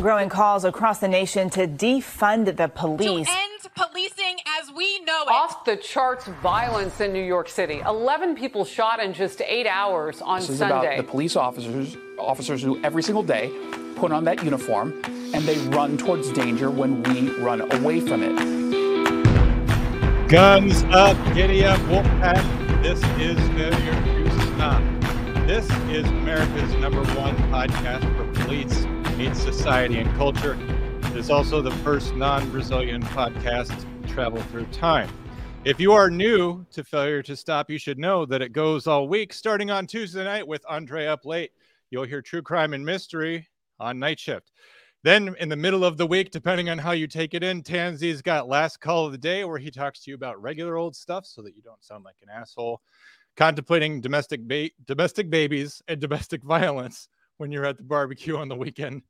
the growing calls across the nation to defund the police. To end policing as we know it. Off the charts violence in New York City. 11 people shot in just eight hours on this is Sunday. About the police officers, officers who every single day put on that uniform and they run towards danger when we run away from it. Guns up, giddy up, Wolfpack. This is Failure to Stop. This is America's number one podcast for police, society, and culture. It is also the first non Brazilian podcast travel through time. If you are new to Failure to Stop, you should know that it goes all week, starting on Tuesday night with Andre Up Late. You'll hear true crime and mystery on night shift. Then, in the middle of the week, depending on how you take it in, Tanzi's got last call of the day where he talks to you about regular old stuff so that you don't sound like an asshole contemplating domestic ba- domestic babies and domestic violence when you're at the barbecue on the weekend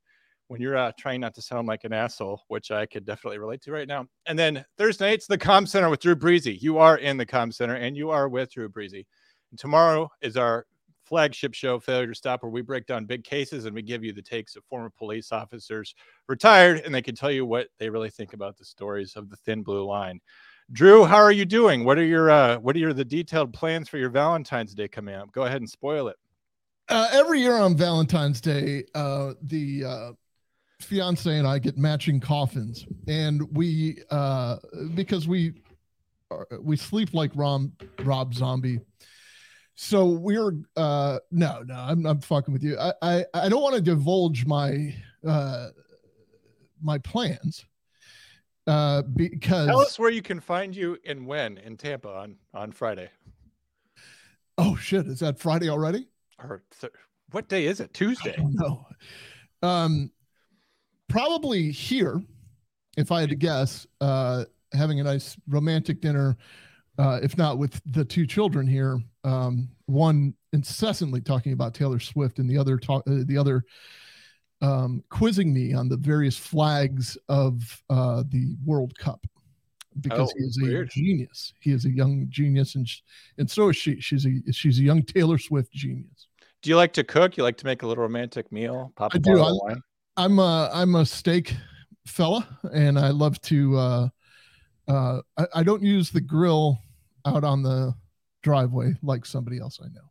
when you're uh, trying not to sound like an asshole, which I could definitely relate to right now. And then Thursday night's the Comm Center with Drew Breasy. You are in the Comm Center and you are with Drew Breasy. And tomorrow is our flagship show, Failure to Stop, where we break down big cases and we give you the takes of former police officers retired, and they can tell you what they really think about the stories of the thin blue line. Drew, how are you doing? What are your uh, what are your the detailed plans for your Valentine's Day coming up? Go ahead and spoil it. Uh, every year on Valentine's Day, uh, the uh, fiance and I get matching coffins, and we uh, because we are, we sleep like Rom, Rob Zombie. So we're uh, no, no, I'm I'm fucking with you. I I, I don't want to divulge my uh, my plans uh, because tell us where you can find you and when in Tampa on on Friday. Oh shit! Is that Friday already? Or th- what day is it? Tuesday. No. Um, probably here, if I had to guess, uh, having a nice romantic dinner, uh, if not with the two children here, um, one incessantly talking about Taylor Swift and the other talk, uh, the other um, quizzing me on the various flags of uh, the World Cup because Oh, he is a weird. genius. He is a young genius, and sh- and so is she. She's a she's a young Taylor Swift genius. Do you like to cook? You like to make a little romantic meal? Pop a I do. I-? I'm a I'm a steak fella, and I love to. Uh, uh, I, I don't use the grill out on the driveway like somebody else I know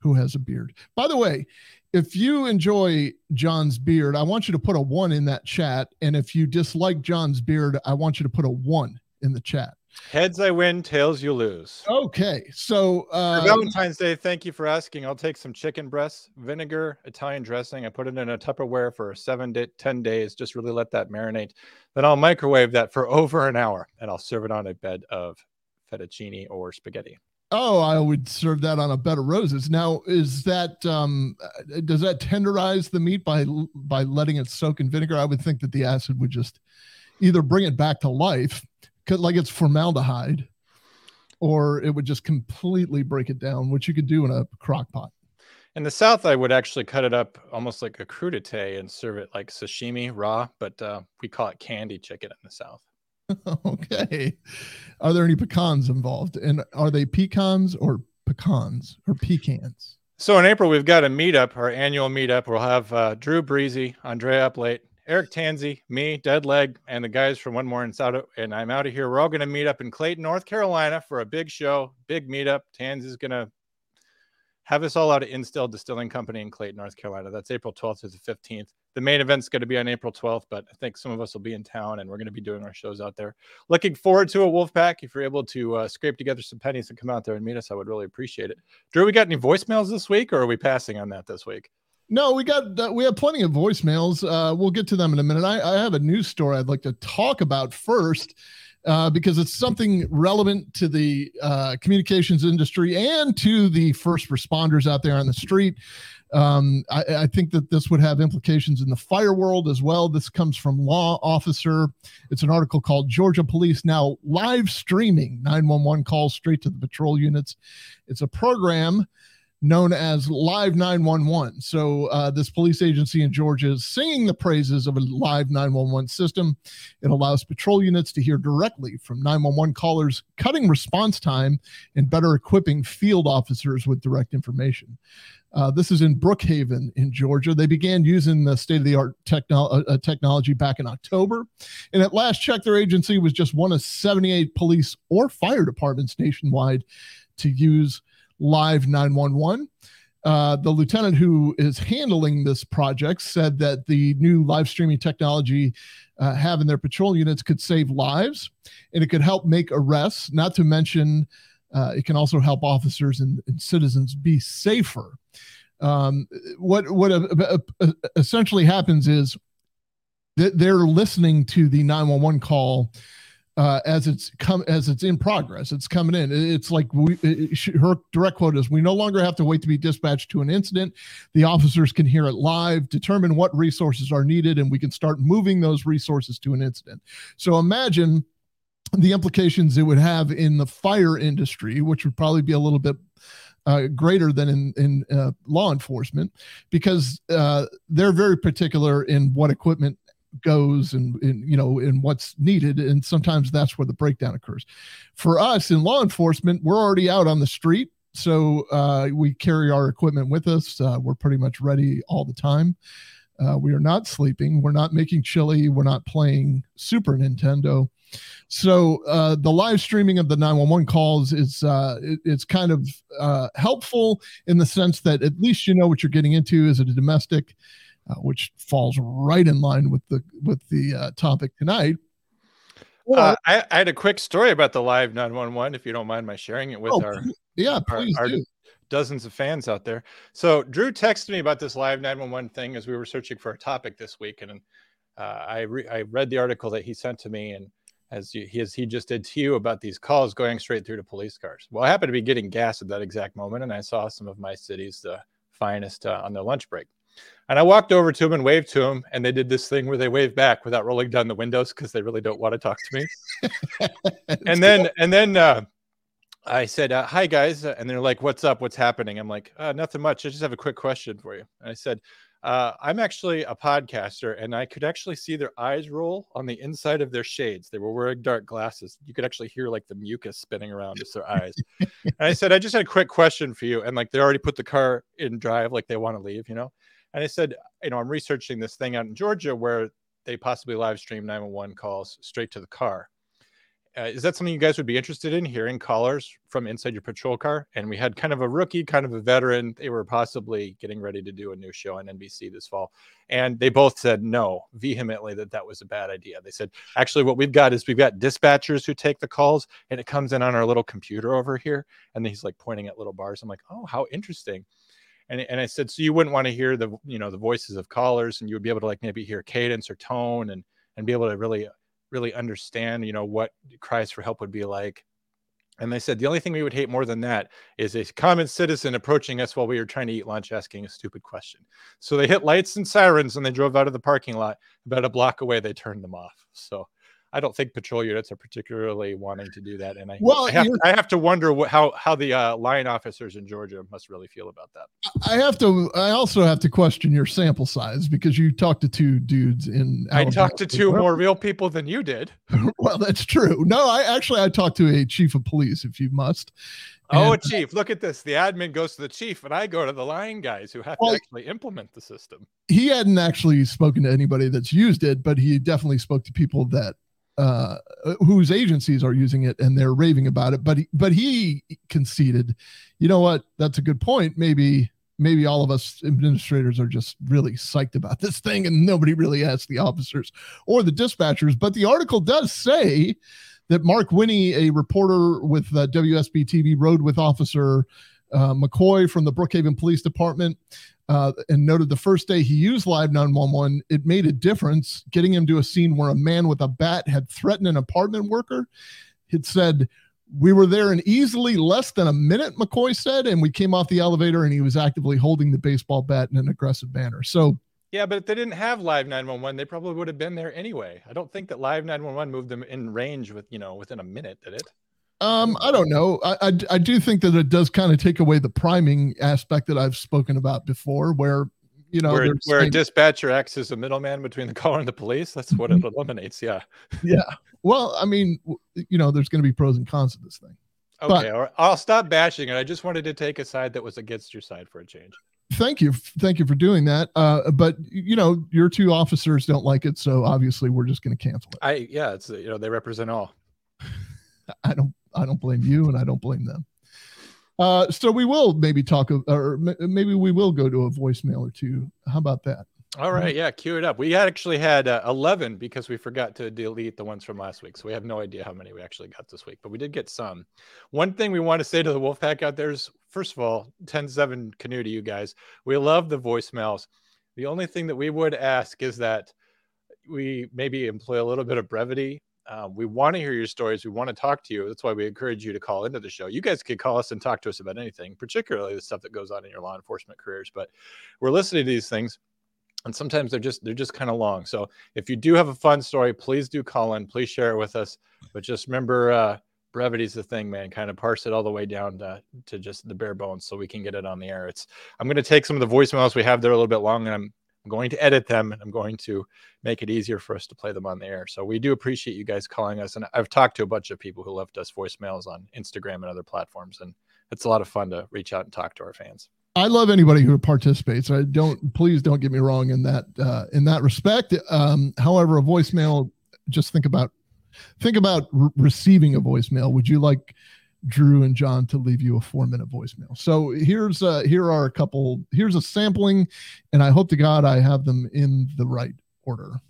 who has a beard. By the way, if you enjoy John's beard, I want you to put a one in that chat, and if you dislike John's beard, I want you to put a one in the chat. Heads I win, tails you lose. Okay, so For uh, Valentine's Day, thank you for asking. I'll take some chicken breasts, vinegar, Italian dressing. I put it in a Tupperware for seven to 10 days. Just really let that marinate. Then I'll microwave that for over an hour and I'll serve it on a bed of fettuccine or spaghetti. Oh, I would serve that on a bed of roses. Now, is that um uh, does that tenderize the meat by by letting it soak in vinegar? I would think that the acid would just either bring it back to life, 'cause like it's formaldehyde, or it would just completely break it down, which you could do in a crock pot. In the South, I would actually cut it up almost like a crudité and serve it like sashimi raw, but uh, we call it candy chicken in the South. okay. Are there any pecans involved? And are they pecans or pecans or pecans? So in April, we've got a meetup, our annual meetup. We'll have uh, Drew Breasy, Andrea Up Late, Eric Tanzi, me, Dead Leg, and the guys from One More and South. And I'm out of here. We're all going to meet up in Clayton, North Carolina for a big show, big meetup. Tanzi's going to have us all out at Instill Distilling Company in Clayton, North Carolina. That's April 12th to the 15th. The main event's going to be on April 12th, but I think some of us will be in town and we're going to be doing our shows out there. Looking forward to a Wolfpack. If you're able to uh, scrape together some pennies and come out there and meet us, I would really appreciate it. Drew, we got any voicemails this week or are we passing on that this week? No, we got uh, we have plenty of voicemails. Uh, we'll get to them in a minute. I, I have a news story I'd like to talk about first uh, because it's something relevant to the uh, communications industry and to the first responders out there on the street. Um, I, I think that this would have implications in the fire world as well. This comes from Law Officer. It's an article called Georgia Police Now Live Streaming 911 Calls Straight to the Patrol Units. It's a program known as Live 911. So, uh, this police agency in Georgia is singing the praises of a live 911 system. It allows patrol units to hear directly from 911 callers, cutting response time and better equipping field officers with direct information. Uh, this is in Brookhaven in Georgia. They began using the state of the art uh, uh, technology back in October. And at last check, their agency was just one of 78 police or fire departments nationwide to use Live 911. Uh, the lieutenant who is handling this project said that the new live streaming technology uh, having their patrol units could save lives and it could help make arrests, not to mention uh, it can also help officers and, and citizens be safer. Um, what what uh, uh, essentially happens is that they're listening to the 911 call uh, as it's come as it's in progress. It's coming in. It's like we it, her direct quote is: "We no longer have to wait to be dispatched to an incident. The officers can hear it live, determine what resources are needed, and we can start moving those resources to an incident." So imagine the implications it would have in the fire industry, which would probably be a little bit uh, greater than in in uh, law enforcement, because uh, they're very particular in what equipment goes and, and you know and what's needed, and sometimes that's where the breakdown occurs. For us in law enforcement, we're already out on the street, so uh, we carry our equipment with us. Uh, we're pretty much ready all the time. Uh, we are not sleeping. We're not making chili. We're not playing Super Nintendo. So uh, the live streaming of the 911 calls is uh, it, it's kind of uh, helpful in the sense that at least you know what you're getting into. Is it a domestic, uh, which falls right in line with the with the uh, topic tonight. Uh, I, I, had a quick story about the live 911, if you don't mind my sharing it with oh, our yeah, our, our dozens of fans out there. So Drew texted me about this live 911 thing as we were searching for a topic this week, and I re- I read the article that he sent to me and as he as he just did to you about these calls going straight through to police cars. Well, I happened to be getting gas at that exact moment, and I saw some of my city's uh, finest uh, on their lunch break. And I walked over to him and waved to him, and they did this thing where they wave back without rolling down the windows because they really don't want to talk to me. and then and then uh, I said, uh, "Hi guys," and they're like, "What's up? What's happening?" I'm like, uh, "Nothing much. I just have a quick question for you." And I said, uh, I'm actually a podcaster, and I could actually see their eyes roll on the inside of their shades. They were wearing dark glasses. You could actually hear like the mucus spinning around just their eyes. and I said, I just had a quick question for you. And like they already put the car in drive, like they want to leave, you know? And I said, you know, I'm researching this thing out in Georgia where they possibly live stream 911 calls straight to the car uh, is that something you guys would be interested in hearing callers from inside your patrol car? And we had kind of a rookie, kind of a veteran. They were possibly getting ready to do a new show on NBC this fall. And they both said no vehemently that that was a bad idea. They said, actually, what we've got is we've got dispatchers who take the calls and it comes in on our little computer over here. And he's like pointing at little bars. I'm like, oh, how interesting. And, and I said, so you wouldn't want to hear the, you know, the voices of callers and you would be able to like maybe hear cadence or tone and, and be able to really really understand, you know, what cries for help would be like. And they said the only thing we would hate more than that is a common citizen approaching us while we were trying to eat lunch asking a stupid question. So they hit lights and sirens and they drove out of the parking lot. About a block away, they turned them off. So I don't think patrol units are particularly wanting to do that, and I well, I have, I have to wonder what, how how the uh, line officers in Georgia must really feel about that. I have to. I also have to question your sample size because you talked to two dudes in. Alabama. I talked to two more real people than you did. well, that's true. No, I actually I talked to a chief of police, if you must. Oh, and, oh, chief! Look at this. The admin goes to the chief, and I go to the line guys who have well, to actually implement the system. He hadn't actually spoken to anybody that's used it, but he definitely spoke to people that uh, whose agencies are using it and they're raving about it. But he, but he conceded, you know what? That's a good point. Maybe maybe all of us administrators are just really psyched about this thing and nobody really asked the officers or the dispatchers. But the article does say that Mark Winne, a reporter with uh, WSB TV, rode with Officer uh, McCoy from the Brookhaven Police Department uh, and noted the first day he used Live 911, it made a difference getting him to a scene where a man with a bat had threatened an apartment worker. It said, We were there in easily less than a minute, McCoy said, and we came off the elevator and he was actively holding the baseball bat in an aggressive manner. So, yeah, but if they didn't have Live 911, they probably would have been there anyway. I don't think that Live 911 moved them in range with, you know, within a minute, did it? Um, I don't know. I, I, I do think that it does kind of take away the priming aspect that I've spoken about before, where you know where, where saying, a dispatcher acts as a middleman between the caller and the police. That's what it mm-hmm. eliminates. Yeah. Yeah. Well, I mean, you know, there's going to be pros and cons to this thing. Okay, but, I'll stop bashing it. I just wanted to take a side that was against your side for a change. thank you, thank you for doing that. Uh, but you know, your two officers don't like it, so obviously we're just going to cancel it. I yeah, it's you know they represent all. I don't, I don't blame you, and I don't blame them. Uh, so we will maybe talk, or maybe we will go to a voicemail or two. How about that? All right, yeah, cue it up. We had actually had uh, 11 because we forgot to delete the ones from last week. So we have no idea how many we actually got this week, but we did get some. One thing we want to say to the Wolfpack out there is first of all, 10 7 canoe to you guys. We love the voicemails. The only thing that we would ask is that we maybe employ a little bit of brevity. Um, we want to hear your stories. We want to talk to you. That's why we encourage you to call into the show. You guys could call us and talk to us about anything, particularly the stuff that goes on in your law enforcement careers. But we're listening to these things and sometimes they're just they're just kind of long so if you do have a fun story please do call in please share it with us but just remember uh brevity is the thing man kind of parse it all the way down to, to just the bare bones so we can get it on the air it's i'm going to take some of the voicemails we have there a little bit long and i'm I'm going to edit them and I'm going to make it easier for us to play them on the air. So we do appreciate you guys calling us. And I've talked to a bunch of people who left us voicemails on Instagram and other platforms. And it's a lot of fun to reach out and talk to our fans. I love anybody who participates. I don't. Please don't get me wrong in that uh, in that respect. Um, however, a voicemail. Just think about think about re- receiving a voicemail. Would you like Drew and John to leave you a four minute voicemail? So here's uh, here are a couple. Here's a sampling, and I hope to God I have them in the right order.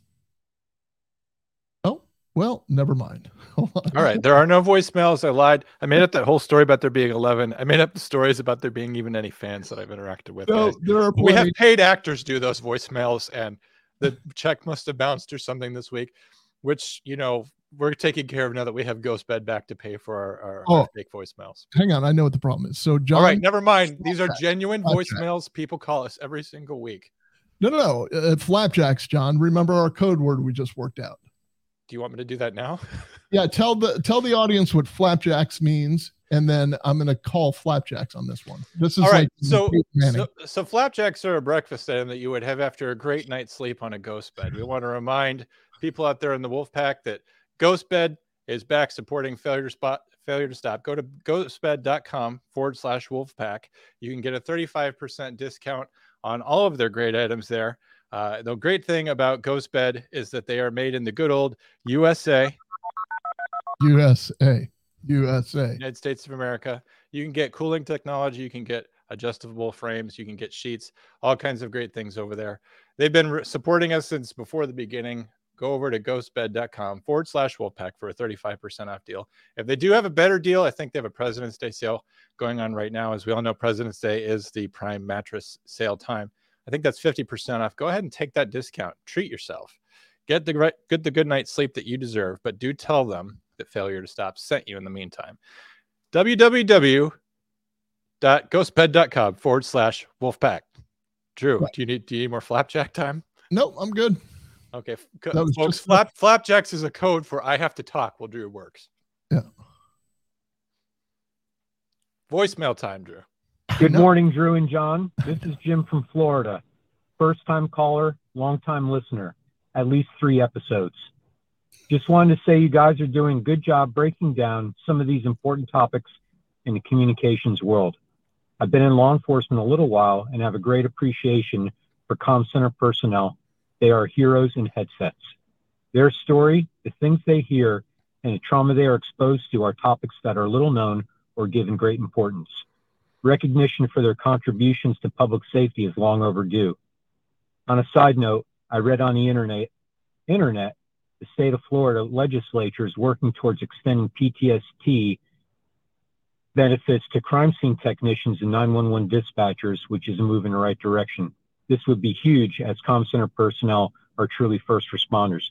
Oh well, never mind. All right. There are no voicemails. I lied. I made up that whole story about there being 11. I made up the stories about there being even any fans that I've interacted with. No, there are we have paid actors do those voicemails, and the check must have bounced or something this week, which, you know, we're taking care of now that we have Ghostbed back to pay for our, our, oh, our fake voicemails. Hang on. I know what the problem is. So, John. All right. Never mind. These are genuine voicemails. People call us every single week. No, no, no. Uh, flapjacks, John. Remember our code word we just worked out. Do you want me to do that now? yeah, tell the tell the audience what flapjacks means, and then I'm going to call flapjacks on this one. This is all right. Like so, so, so flapjacks are a breakfast item that you would have after a great night's sleep on a Ghostbed. We want to remind people out there in the wolf pack that Ghostbed is back supporting failure to spot failure to stop. Go to ghostbed.com forward slash wolf pack. You can get a 35% discount on all of their great items there. Uh, the great thing about Ghostbed is that they are made in the good old USA. USA. USA. United States of America. You can get cooling technology. You can get adjustable frames. You can get sheets, all kinds of great things over there. They've been re- supporting us since before the beginning. Go over to ghostbed.com forward slash Wolfpack for a 35% off deal. If they do have a better deal, I think they have a President's Day sale going on right now. As we all know, President's Day is the prime mattress sale time. I think that's 50% off. Go ahead and take that discount. Treat yourself. Get the right, good the good night's sleep that you deserve, but do tell them that failure to stop sent you in the meantime. www.ghostbed.com forward slash wolfpack. Drew, do you need do you need more flapjack time? No, I'm good. Okay, folks, flap, flapjacks is a code for I have to talk while Drew works. Yeah. Voicemail time, Drew. Good morning, Drew and John. This is Jim from Florida. First time caller, long time listener, at least three episodes. Just wanted to say you guys are doing a good job breaking down some of these important topics in the communications world. I've been in law enforcement a little while and have a great appreciation for comm center personnel. They are heroes in headsets. Their story, the things they hear, and the trauma they are exposed to are topics that are little known or given great importance. Recognition for their contributions to public safety is long overdue. On a side note, I read on the internet, internet the state of Florida legislature is working towards extending PTSD benefits to crime scene technicians and 911 dispatchers, which is a move in the right direction. This would be huge as comm center personnel are truly first responders.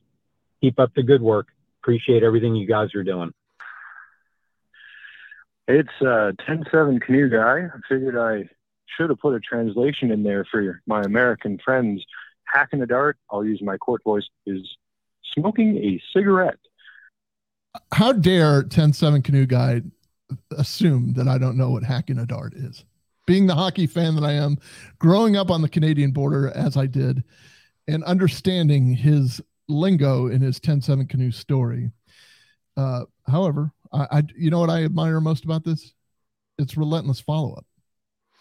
Keep up the good work. Appreciate everything you guys are doing. It's uh 10-7 canoe guy. I figured I should have put a translation in there for my American friends. Hacking a dart, I'll use my court voice, is smoking a cigarette. How dare 10-7 canoe guy assume that I don't know what hacking a dart is? Being the hockey fan that I am, growing up on the Canadian border as I did, and understanding his lingo in his 10-7 canoe story. Uh, however, I, I, you know what I admire most about this? It's relentless follow up,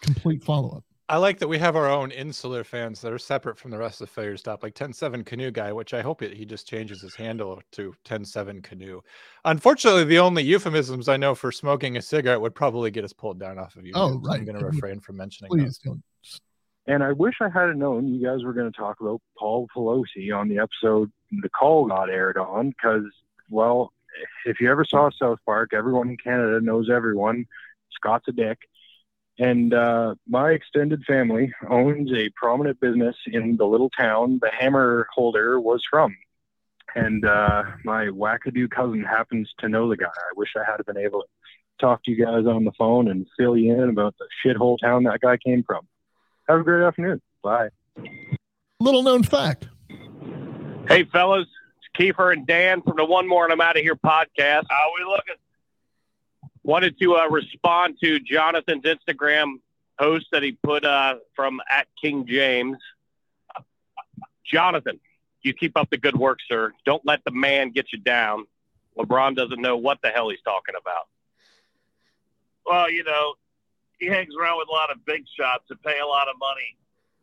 complete follow up. I like that we have our own insular fans that are separate from the rest of the failure stop, like 107 Canoe guy, which I hope it, he just changes his handle to 107 Canoe. Unfortunately, the only euphemisms I know for smoking a cigarette would probably get us pulled down off of you. Oh, so right. I'm going to refrain from mentioning Please those. don't. And I wish I had known you guys were going to talk about Paul Pelosi on the episode the call got aired on because, well, if you ever saw South Park, everyone in Canada knows everyone. Scott's a dick. And uh, my extended family owns a prominent business in the little town the hammer holder was from. And uh, my wackadoo cousin happens to know the guy. I wish I had been able to talk to you guys on the phone and fill you in about the shithole town that guy came from. Have a great afternoon. Bye. Little known fact. Hey, fellas, it's Kiefer and Dan from the One More and I'm Out of Here podcast. How we looking? Wanted to uh, respond to Jonathan's Instagram post that he put uh, from at King James. Jonathan, you keep up the good work, sir. Don't let the man get you down. LeBron doesn't know what the hell he's talking about. Well, you know, he hangs around with a lot of big shots that pay a lot of money,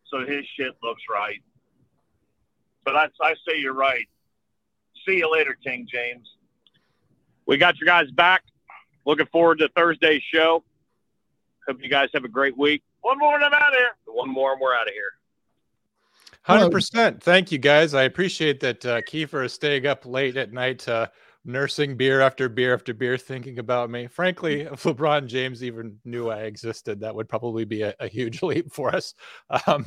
so his shit looks right. But I, I say you're right. See you later, King James. We got your guys back. Looking forward to Thursday's show. Hope you guys have a great week. One more and I'm out of here. One more and we're out of here. Hundred percent. Thank you, guys. I appreciate that uh, Kiefer is staying up late at night, uh, nursing beer after beer after beer, thinking about me. Frankly, if LeBron James even knew I existed, that would probably be a, a huge leap for us. Um,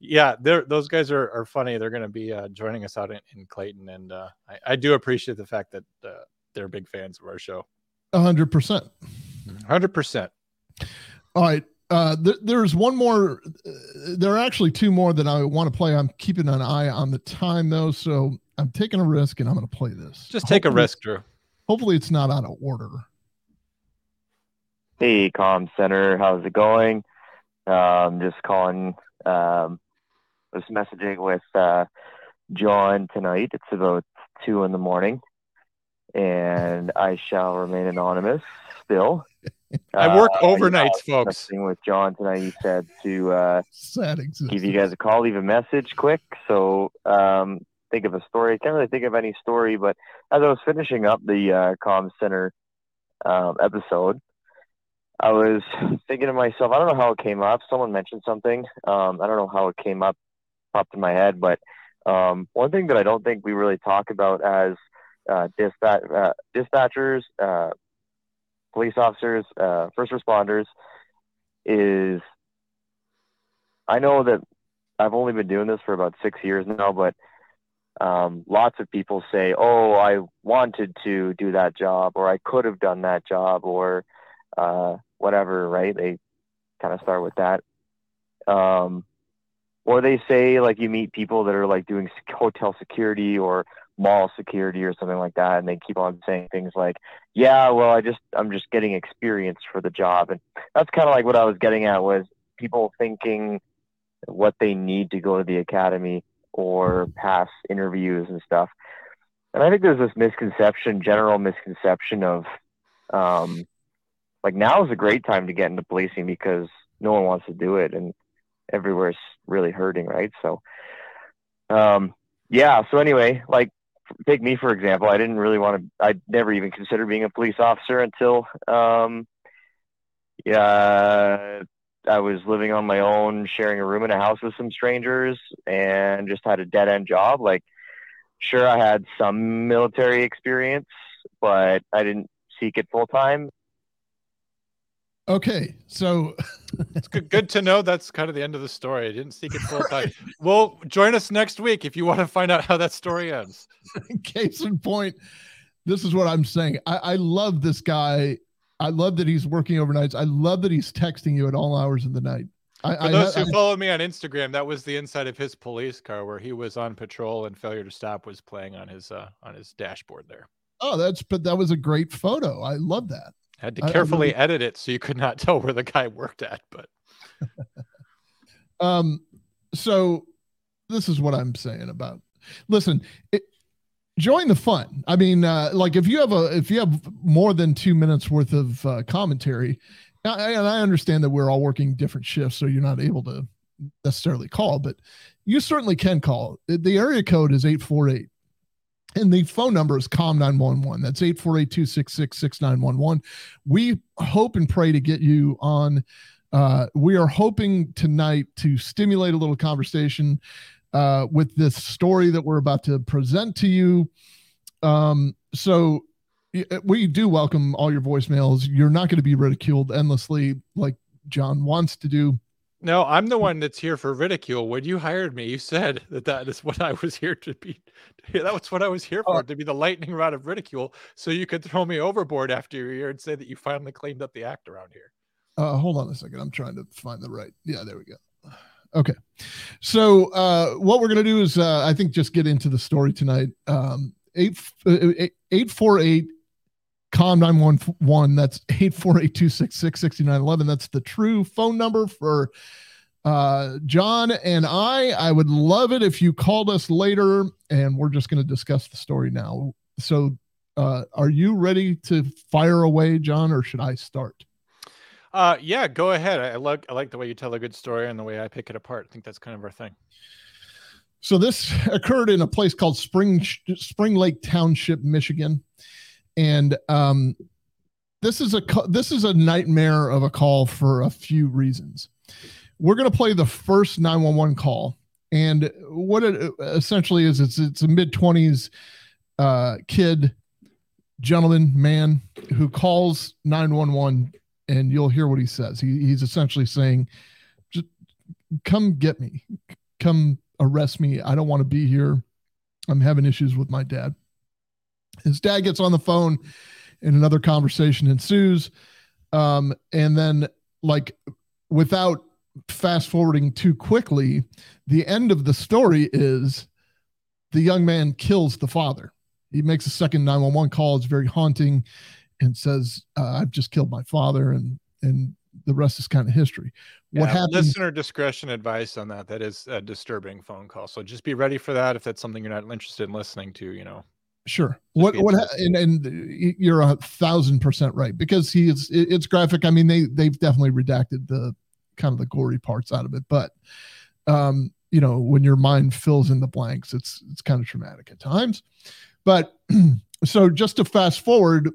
yeah, those guys are, are funny. They're going to be uh, joining us out in, in Clayton, and uh, I, I do appreciate the fact that uh, they're big fans of our show. A hundred percent. Hundred percent. All right. Uh, th- there's one more. Uh, there are actually two more that I want to play. I'm keeping an eye on the time though, so I'm taking a risk and I'm going to play this. Just take a risk, Drew. Hopefully, it's not out of order. Hey, Comm Center, how's it going? Um, just calling. Um, was messaging with uh, John tonight. It's about two in the morning, and I shall remain anonymous still. I work Uh, overnights, I was folks. With John tonight, he said to uh, give you guys a call, leave a message quick. So um, think of a story. I can't really think of any story, but as I was finishing up the uh, Comm Center um, episode, I was thinking to myself, I don't know how it came up. Someone mentioned something. Um, I don't know how it came up, popped in my head, but um, one thing that I don't think we really talk about as uh, dispatch, uh, dispatchers, uh, police officers, uh, first responders is I know that I've only been doing this for about six years now, but um, lots of people say, "Oh, I wanted to do that job, or I could have done that job, or uh, whatever." Right? They kind of start with that, um, or they say like you meet people that are like doing hotel security or mall security or something like that, and they keep on saying things like, "Yeah, well, I just I'm just getting experience for the job," and that's kind of like what I was getting at was people thinking what they need to go to the academy or pass interviews and stuff. And I think there's this misconception, general misconception of um, like now is a great time to get into policing because no one wants to do it and everywhere's really hurting, right? So, um, yeah. So anyway, like take me for example. I didn't really want to. I never even considered being a police officer until um, yeah, I was living on my own, sharing a room in a house with some strangers, and just had a dead end job. Like, sure, I had some military experience, but I didn't seek it full time. Okay, so It's good, good to know that's kind of the end of the story. I didn't seek it full time. well, join us next week if you want to find out how that story ends. case in point, this is what I'm saying. I, I love this guy. I love that he's working overnights. I love that he's texting you at all hours of the night. I, For those I- who follow me on Instagram, that was the inside of his police car where he was on patrol and failure to stop was playing on his uh, on his dashboard there. oh, that's but that was a great photo. I love that. Had to I- I carefully edit it so you could not tell where the guy worked at, but Um, so this is what I'm saying about. Listen, it, join the fun. I mean, uh, like if you have a if you have more than two minutes worth of uh, commentary, I, and I understand that we're all working different shifts, so you're not able to necessarily call, but you certainly can call. The area code is 848 and the phone number is COM 911. That's 848 266 6911. We hope and pray to get you on. Uh, we are hoping tonight to stimulate a little conversation uh, with this story that we're about to present to you. Um, so we do welcome all your voicemails. You're not going to be ridiculed endlessly like John wants to do. No, I'm the one that's here for ridicule. When you hired me, you said that that is what I was here to be. That was what I was here for, oh. to be the lightning rod of ridicule, so you could throw me overboard after a year and say that you finally cleaned up the act around here. Uh, hold on a second. I'm trying to find the right. Yeah, there we go. Okay. So uh, what we're going to do is, uh, I think, just get into the story tonight. Um, eight, uh, eight, eight four eight com 911 that's 848-266-6911 that's the true phone number for uh, john and i. I would love it if you called us later and we're just going to discuss the story now. So uh, are you ready to fire away john or should i start? Uh, yeah go ahead. I, I like i like the way you tell a good story and the way i pick it apart. I think that's kind of our thing. So this occurred in a place called spring spring lake township michigan and um, this is a this is a nightmare of a call for a few reasons. We're going to play the first 911 call, and what it essentially is, it's it's a mid 20s uh, kid, gentleman, man who calls 911, and you'll hear what he says. He, he's essentially saying, "Just come get me, come arrest me. I don't want to be here. I'm having issues with my dad." His dad gets on the phone and another conversation ensues. Um, and then, like, without fast forwarding too quickly, the end of the story is the young man kills the father. He makes a second 911 call. It's very haunting and says, uh, I've just killed my father. And, and the rest is kind of history. What yeah, happened? Listener discretion advice on that. That is a disturbing phone call. So just be ready for that. If that's something you're not interested in listening to, you know, Sure. What what and, and you're a thousand percent right because he is it's graphic. I mean they they've definitely redacted the kind of the gory parts out of it, but um you know when your mind fills in the blanks, it's it's kind of traumatic at times. But so just to fast forward,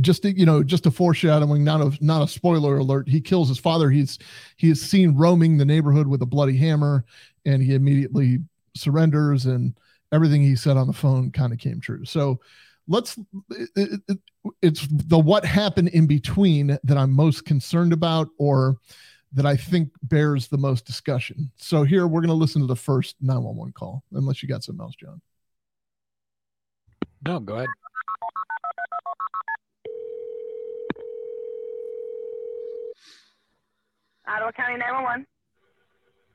just to, you know just a foreshadowing, not a not a spoiler alert. He kills his father. He's he is seen roaming the neighborhood with a bloody hammer, and he immediately surrenders and everything he said on the phone kind of came true. So let's it, it, it's the what happened in between that I'm most concerned about or that I think bears the most discussion. So here we're going to listen to the first 911 call unless you got something else, John. No, go ahead. Ottawa County 911.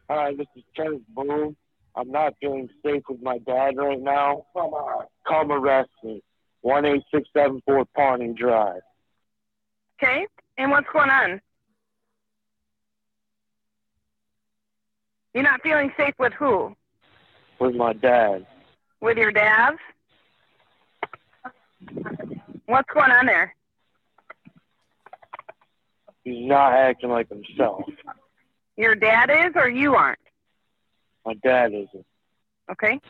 Hi, this is Kenneth Boone. I'm not feeling safe with my dad right now. Come on. Come arrest me. 18674 Pawnee Drive. Okay. And what's going on? You're not feeling safe with who? With my dad. With your dad? What's going on there? He's not acting like himself. Your dad is or you aren't? My dad isn't. Okay.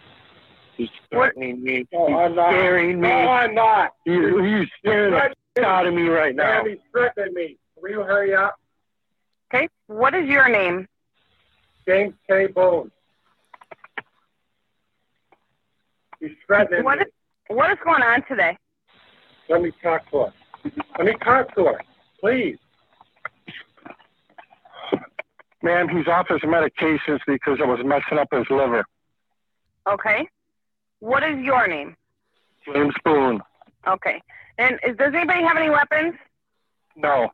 He's threatening me. No, he's I'm not. scaring me. No, I'm not. He, he's scaring the out of me right now. he's threatening me. Will you hurry up? Okay. What is your name? James K. Boone. He's threatening what me. Is, what is going on today? Let me talk to her. Let me talk to her, please. Ma'am, he's off his medications because it was messing up his liver. Okay. What is your name? James Boone. Okay. And is, does anybody have any weapons? No.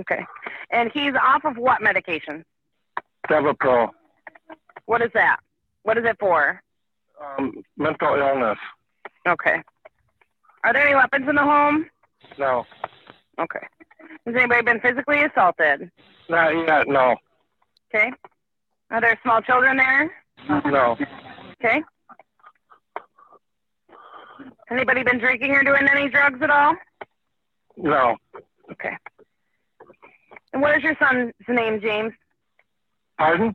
Okay. And he's off of what medication? Devapro. What is that? What is it for? Um, mental illness. Okay. Are there any weapons in the home? No. Okay. Has anybody been physically assaulted? Not yet, no. Okay. Are there small children there? No. Okay. Anybody been drinking or doing any drugs at all? No. Okay. And what is your son's name, James? Pardon?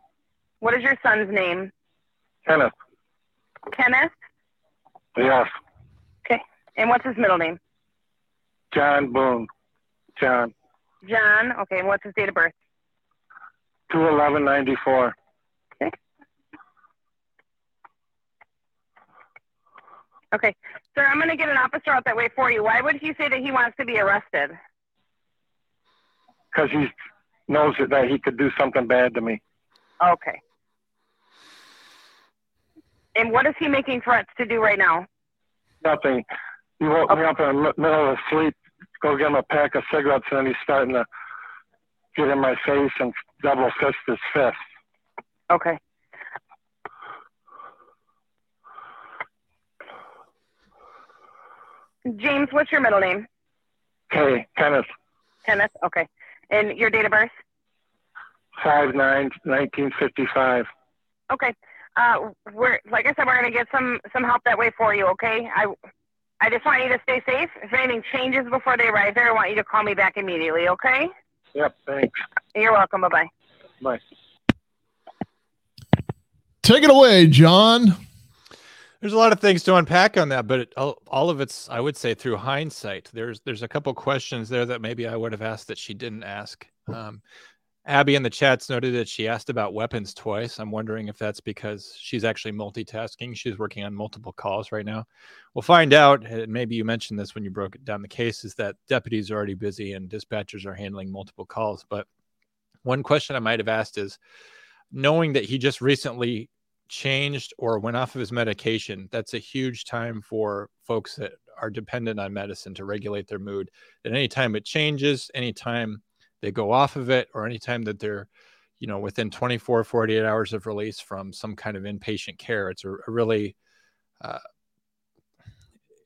What is your son's name? Kenneth. Kenneth? Yes. Okay. And what's his middle name? John Boone. John. John. Okay. And what's his date of birth? Ninety four. Okay. Okay. Sir, I'm going to get an officer out that way for you. Why would he say that he wants to be arrested? Because he knows that he could do something bad to me. Okay. And what is he making threats to do right now? Nothing. He woke me up in the mi- middle of the sleep, go get him a pack of cigarettes, and then he's starting to get in my face and double fist his fist. Okay. James, what's your middle name? Okay, Kenneth, Kenneth. Okay. And your date of birth? 5 9 1955. Okay. Uh, we're like I said, we're gonna get some some help that way for you. Okay. I I just want you to stay safe. If anything changes before they arrive there, I want you to call me back immediately. Okay. Yep, thanks. You're welcome. Bye bye. Bye. Take it away, John. There's a lot of things to unpack on that, but it, all, all of it's, I would say, through hindsight. There's there's a couple questions there that maybe I would have asked that she didn't ask. Um, Abby in the chats noted that she asked about weapons twice. I'm wondering if that's because she's actually multitasking. She's working on multiple calls right now. We'll find out. And maybe you mentioned this when you broke down the case, is that deputies are already busy and dispatchers are handling multiple calls. But one question I might have asked is, knowing that he just recently changed or went off of his medication, that's a huge time for folks that are dependent on medicine to regulate their mood. That anytime it changes, anytime they go off of it, or anytime that they're, you know, within 24, 48 hours of release from some kind of inpatient care, it's a, a really, uh,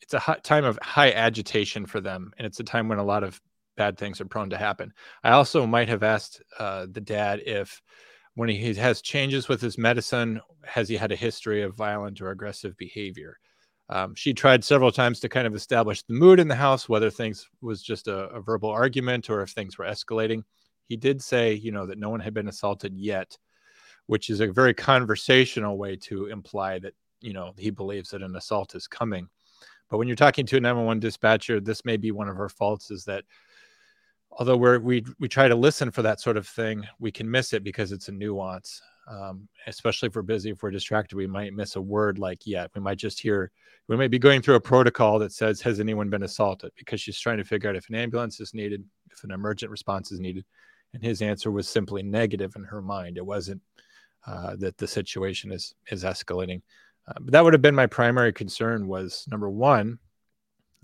it's a hot time of high agitation for them. And it's a time when a lot of bad things are prone to happen. I also might have asked uh, the dad if, when he has changes with his medicine, has he had a history of violent or aggressive behavior? Um, she tried several times to kind of establish the mood in the house, whether things was just a, a verbal argument or if things were escalating. He did say, you know, that no one had been assaulted yet, which is a very conversational way to imply that, you know, he believes that an assault is coming. But when you're talking to a 911 dispatcher, this may be one of her faults is that although we're, we we try to listen for that sort of thing, we can miss it because it's a nuance. Um, especially if we're busy, if we're distracted, we might miss a word like "yet." We might just hear, we might be going through a protocol that says, "Has anyone been assaulted?" Because she's trying to figure out if an ambulance is needed, if an emergent response is needed, and his answer was simply negative in her mind. It wasn't uh, that the situation is is escalating. Uh, but that would have been my primary concern. Was number one,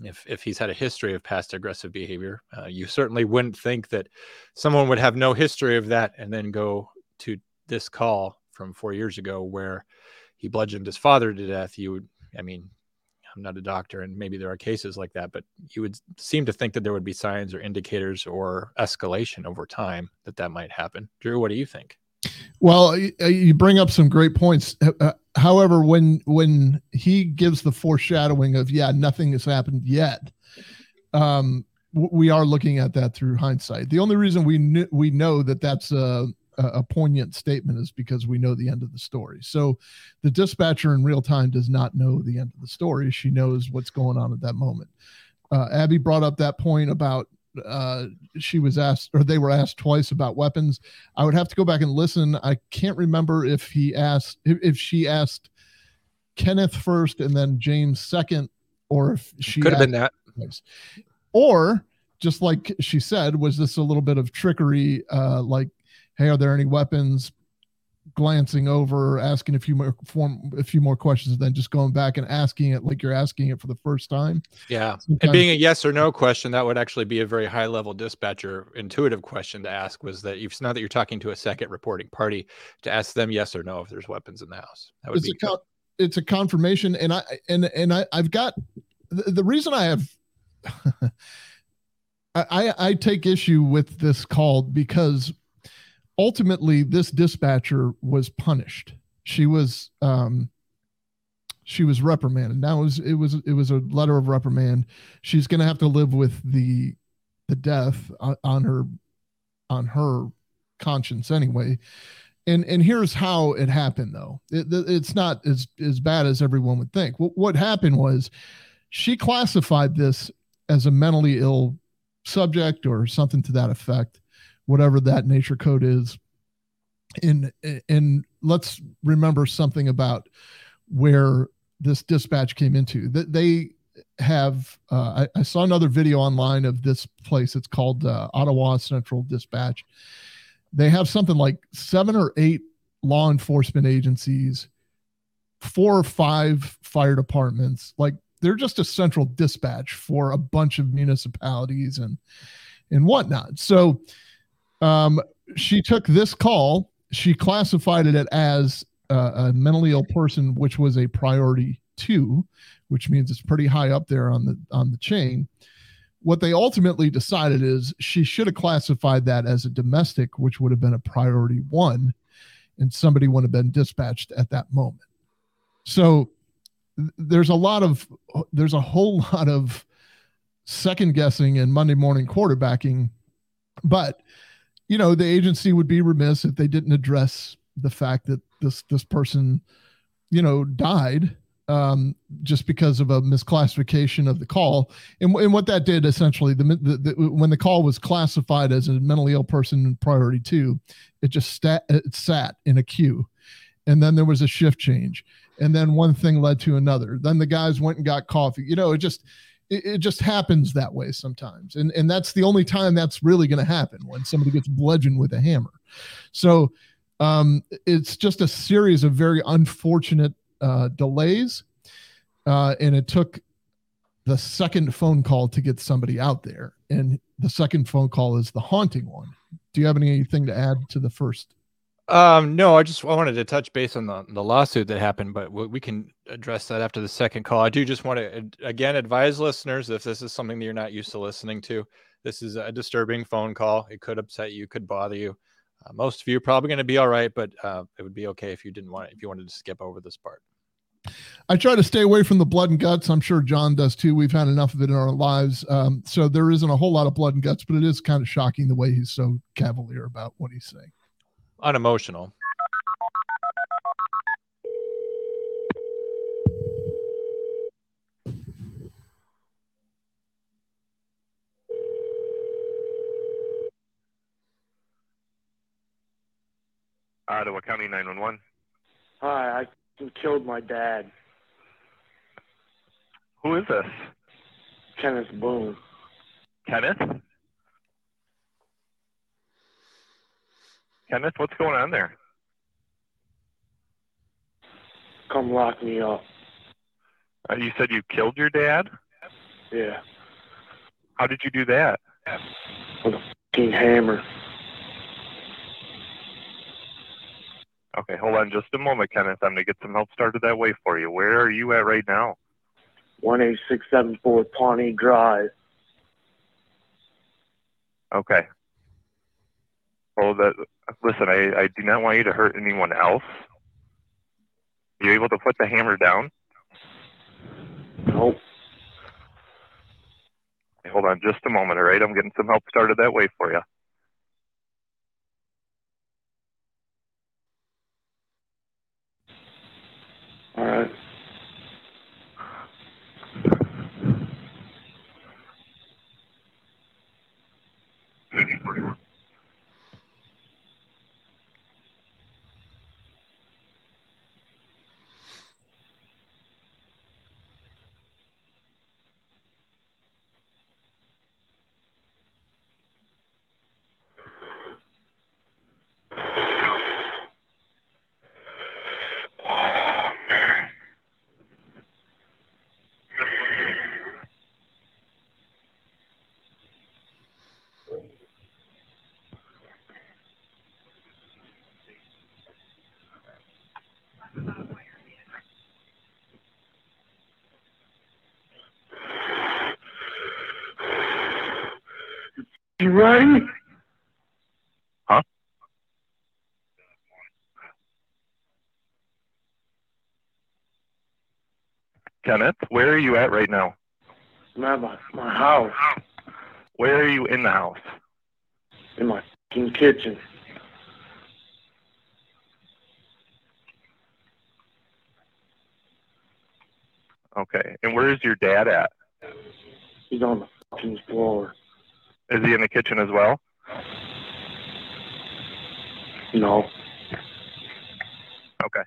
if if he's had a history of past aggressive behavior. Uh, you certainly wouldn't think that someone would have no history of that and then go to this call from four years ago where he bludgeoned his father to death. You would, I mean, I'm not a doctor, and maybe there are cases like that, but you would seem to think that there would be signs or indicators or escalation over time that that might happen. Drew, what do you think? Well, uh, you bring up some great points. Uh, However, when when he gives the foreshadowing of yeah, nothing has happened yet, um, we are looking at that through hindsight. The only reason we kn- we know that that's a, a poignant statement is because we know the end of the story. So, the dispatcher in real time does not know the end of the story. She knows what's going on at that moment. Uh, Abby brought up that point about uh, she was asked or they were asked twice about weapons. I would have to go back and listen. I can't remember if he asked if, if she asked Kenneth first and then James second, or if she Could have been that. twice. Or just like she said, was this a little bit of trickery? Uh, like, hey, are there any weapons? Glancing over, asking a few more form a few more questions, and then just going back and asking it like you're asking it for the first time. Yeah. And being a yes or no question, that would actually be a very high level dispatcher intuitive question to ask was that if now that you're talking to a second reporting party to ask them yes or no if there's weapons in the house. That would it's be a con- it's a confirmation and i and and i i've got the, the reason i have I i take issue with this call because ultimately this dispatcher was punished she was um she was reprimanded now it was it was it was a letter of reprimand she's going to have to live with the the death on, her on her conscience anyway. And and here's how it happened though. It, it's not as as bad as everyone would think. What, what happened was she classified this as a mentally ill subject or something to that effect, whatever that nature code is. And and let's remember something about where this dispatch came into. That they have uh, I, I, saw another video online of this place. It's called uh, Ottawa Central Dispatch. They have something like seven or eight law enforcement agencies, four or five fire departments. Like they're just a central dispatch for a bunch of municipalities and and whatnot. So um, she took this call. She classified it as uh, a mentally ill person, which was a priority two, which means it's pretty high up there on the on the chain. What they ultimately decided is she should have classified that as a domestic, which would have been a priority one, and somebody would have been dispatched at that moment. So there's a lot of there's a whole lot of second guessing and Monday morning quarterbacking, but you know the agency would be remiss if they didn't address the fact that this this person, you know, died um, just because of a misclassification of the call. And, and what that did essentially, the, the, the, when the call was classified as a mentally ill person priority two, it just stat, it sat in a queue. And then there was a shift change. And then one thing led to another. Then the guys went and got coffee. You know, it just, it, it just happens that way sometimes. And, and that's the only time that's really going to happen when somebody gets bludgeoned with a hammer. So um, it's just a series of very unfortunate uh, delays, uh, and it took the second phone call to get somebody out there. And the second phone call is the haunting one. Do you have anything to add to the first? Um, no, I just I wanted to touch base on the, the lawsuit that happened, but we can address that after the second call. I do just want to again advise listeners if this is something that you're not used to listening to, this is a disturbing phone call. It could upset you, could bother you. Uh, most of you are probably going to be all right, but uh, it would be okay if you didn't want it, if you wanted to skip over this part. I try to stay away from the blood and guts. I'm sure John does too. We've had enough of it in our lives. Um, so there isn't a whole lot of blood and guts, but it is kind of shocking the way he's so cavalier about what he's saying. Unemotional. Ottawa County 911. Hi, I killed my dad. Who is this? Kenneth Boone. Kenneth? Kenneth, what's going on there? Come lock me up. Uh, you said you killed your dad? Yeah. How did you do that? With a fucking hammer. Okay, hold on just a moment, Kenneth. I'm going to get some help started that way for you. Where are you at right now? 18674 Pawnee Drive. Okay. That, listen, I, I do not want you to hurt anyone else. Are you able to put the hammer down? Nope. Okay, hold on just a moment, all right? I'm getting some help started that way for you. Ready? Huh? Kenneth, where are you at right now? I'm at my, my house. Where are you in the house? In my kitchen. Okay. And where is your dad at? He's on the fucking floor. Is he in the kitchen as well? No. Okay.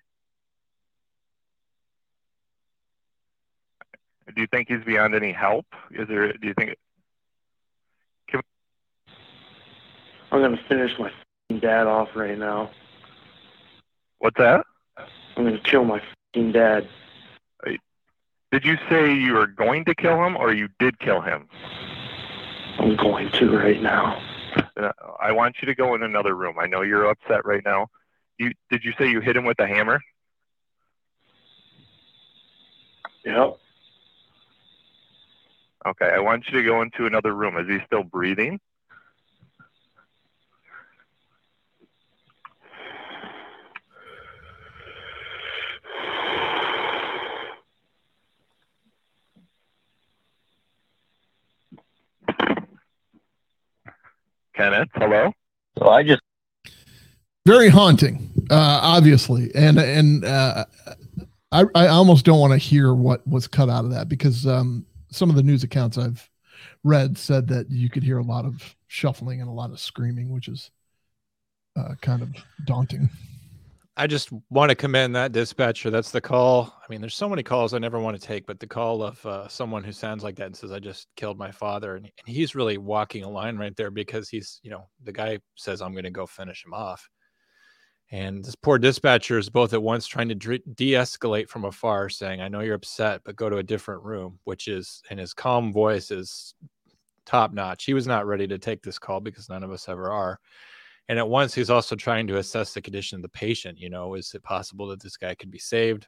Do you think he's beyond any help? Is there? Do you think? Can, I'm gonna finish my dad off right now. what's that? I'm gonna kill my dad. Did you say you were going to kill him, or you did kill him? I'm going to right now. Uh, I want you to go in another room. I know you're upset right now. You did you say you hit him with a hammer? Yep. Okay, I want you to go into another room. Is he still breathing? Kenneth, hello. So I just very haunting uh obviously. And and uh i i almost don't want to hear what was cut out of that because um some of the news accounts i've read said that you could hear a lot of shuffling and a lot of screaming which is uh kind of daunting I just want to commend that dispatcher. That's the call. I mean, there's so many calls I never want to take, but the call of uh, someone who sounds like that and says, "I just killed my father," and, and he's really walking a line right there because he's, you know, the guy says, "I'm going to go finish him off," and this poor dispatcher is both at once trying to de-escalate from afar, saying, "I know you're upset, but go to a different room," which is, in his calm voice, is top notch. He was not ready to take this call because none of us ever are and at once he's also trying to assess the condition of the patient you know is it possible that this guy could be saved?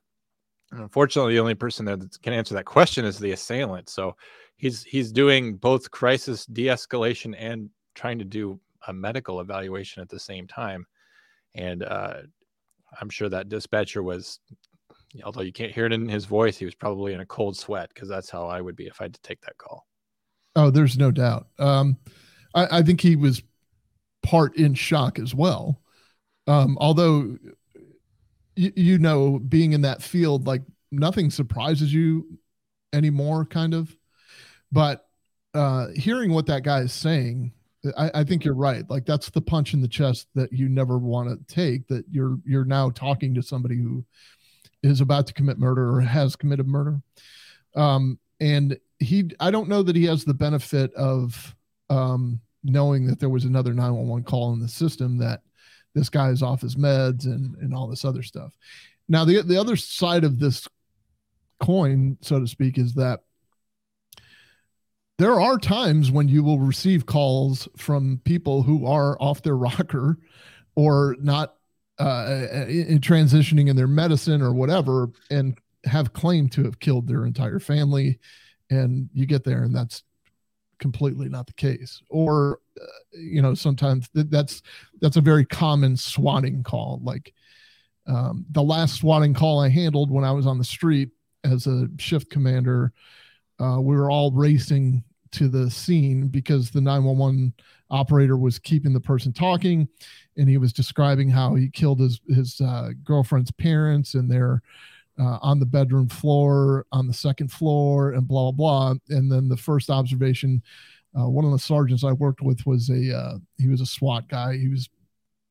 And unfortunately the only person there that can answer that question is the assailant. So he's he's doing both crisis de-escalation and trying to do a medical evaluation at the same time. And uh, i'm sure that dispatcher was although you can't hear it in his voice he was probably in a cold sweat because that's how i would be if i had to take that call. Oh there's no doubt. Um i i think he was part in shock as well. Um, although you, you know, being in that field, like nothing surprises you anymore, kind of. But uh, hearing what that guy is saying, I, I think you're right. Like that's the punch in the chest that you never want to take. That you're you're now talking to somebody who is about to commit murder or has committed murder. Um, and he, I don't know that he has the benefit of um, knowing that there was another 911 call in the system that this guy is off his meds and and all this other stuff. Now the the other side of this coin, so to speak, is that there are times when you will receive calls from people who are off their rocker or not uh, in transitioning in their medicine or whatever and have claimed to have killed their entire family and you get there and that's completely not the case. Or uh, you know sometimes th- that's that's a very common swatting call. Like um, the last swatting call i handled when i was on the street as a shift commander uh, we were all racing to the scene because the 911 operator was keeping the person talking and he was describing how he killed his his uh, girlfriend's parents and their uh, on the bedroom floor, on the second floor, and blah blah blah. And then the first observation, uh, one of the sergeants I worked with was a uh, he was a SWAT guy. He was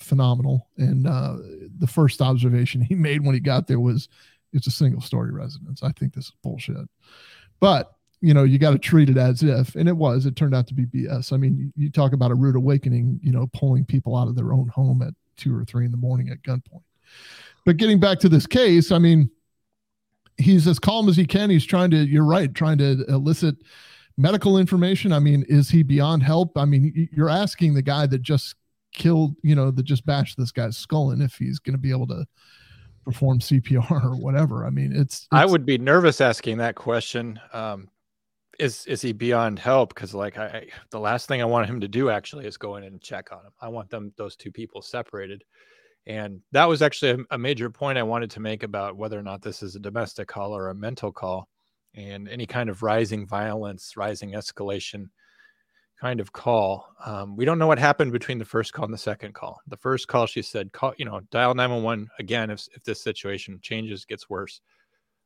phenomenal. And uh, the first observation he made when he got there was, "It's a single story residence." I think this is bullshit. But you know, you got to treat it as if, and it was. It turned out to be BS. I mean, you, you talk about a rude awakening. You know, pulling people out of their own home at two or three in the morning at gunpoint. But getting back to this case, I mean, he's as calm as he can. He's trying to, you're right, trying to elicit medical information. I mean, is he beyond help? I mean, you're asking the guy that just killed, you know, that just bashed this guy's skull and if he's going to be able to perform CPR or whatever. I mean, it's, it's I would be nervous asking that question. Um, is is he beyond help? Because like I, I, the last thing I want him to do actually is go in and check on him. I want them those two people separated. And that was actually a, a, major point I wanted to make about whether or not this is a domestic call or a mental call and any kind of rising violence, rising escalation kind of call. Um, we don't know what happened between the first call and the second call. The first call, she said, call, you know, dial 911 again if, if this situation changes, gets worse.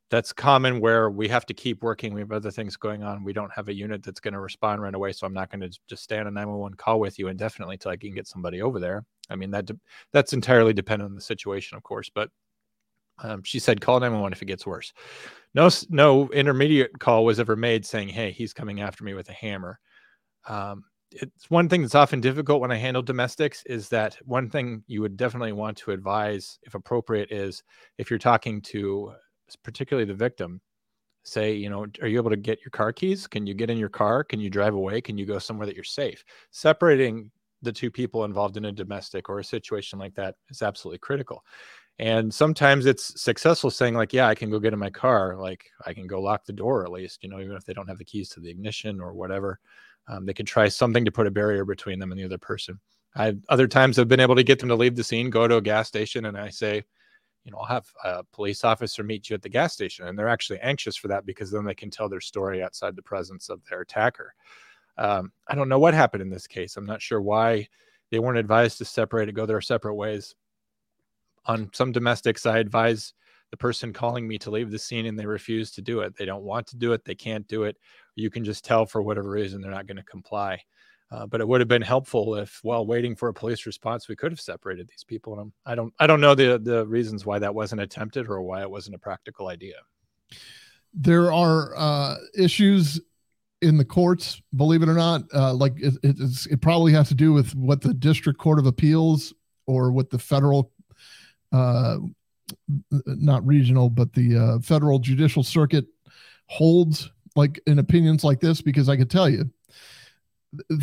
That's common where we have to keep working. We have other things going on. We don't have a unit that's going to respond right away. So I'm not going to just stay on a 911 call with you indefinitely until I can get somebody over there. I mean, that de- that's entirely dependent on the situation, of course. But um, she said, call 911 if it gets worse. No, no intermediate call was ever made saying, hey, he's coming after me with a hammer. Um, it's one thing that's often difficult when I handle domestics is that one thing you would definitely want to advise, if appropriate, is if you're talking to particularly the victim, say, you know, are you able to get your car keys? Can you get in your car? Can you drive away? Can you go somewhere that you're safe? Separating the two people involved in a domestic or a situation like that is absolutely critical. And sometimes it's successful saying, like, yeah, I can go get in my car. Like, I can go lock the door at least, you know, even if they don't have the keys to the ignition or whatever. Um, they could try something to put a barrier between them and the other person. I other times have been able to get them to leave the scene, go to a gas station, and I say, you know, I'll have a police officer meet you at the gas station, and they're actually anxious for that because then they can tell their story outside the presence of their attacker. Um, I don't know what happened in this case. I'm not sure why they weren't advised to separate and go their separate ways. On some domestics, I advise the person calling me to leave the scene and they refuse to do it. They don't want to do it. They can't do it. You can just tell for whatever reason they're not going to comply. Uh, but it would have been helpful if, while waiting for a police response, we could have separated these people. And I don't, I don't know the the reasons why that wasn't attempted or why it wasn't a practical idea. There are uh, issues in the courts, believe it or not. Uh, like it, it, it probably has to do with what the district court of appeals or what the federal uh, not regional, but the uh, federal judicial circuit holds like in opinions like this, because I could tell you,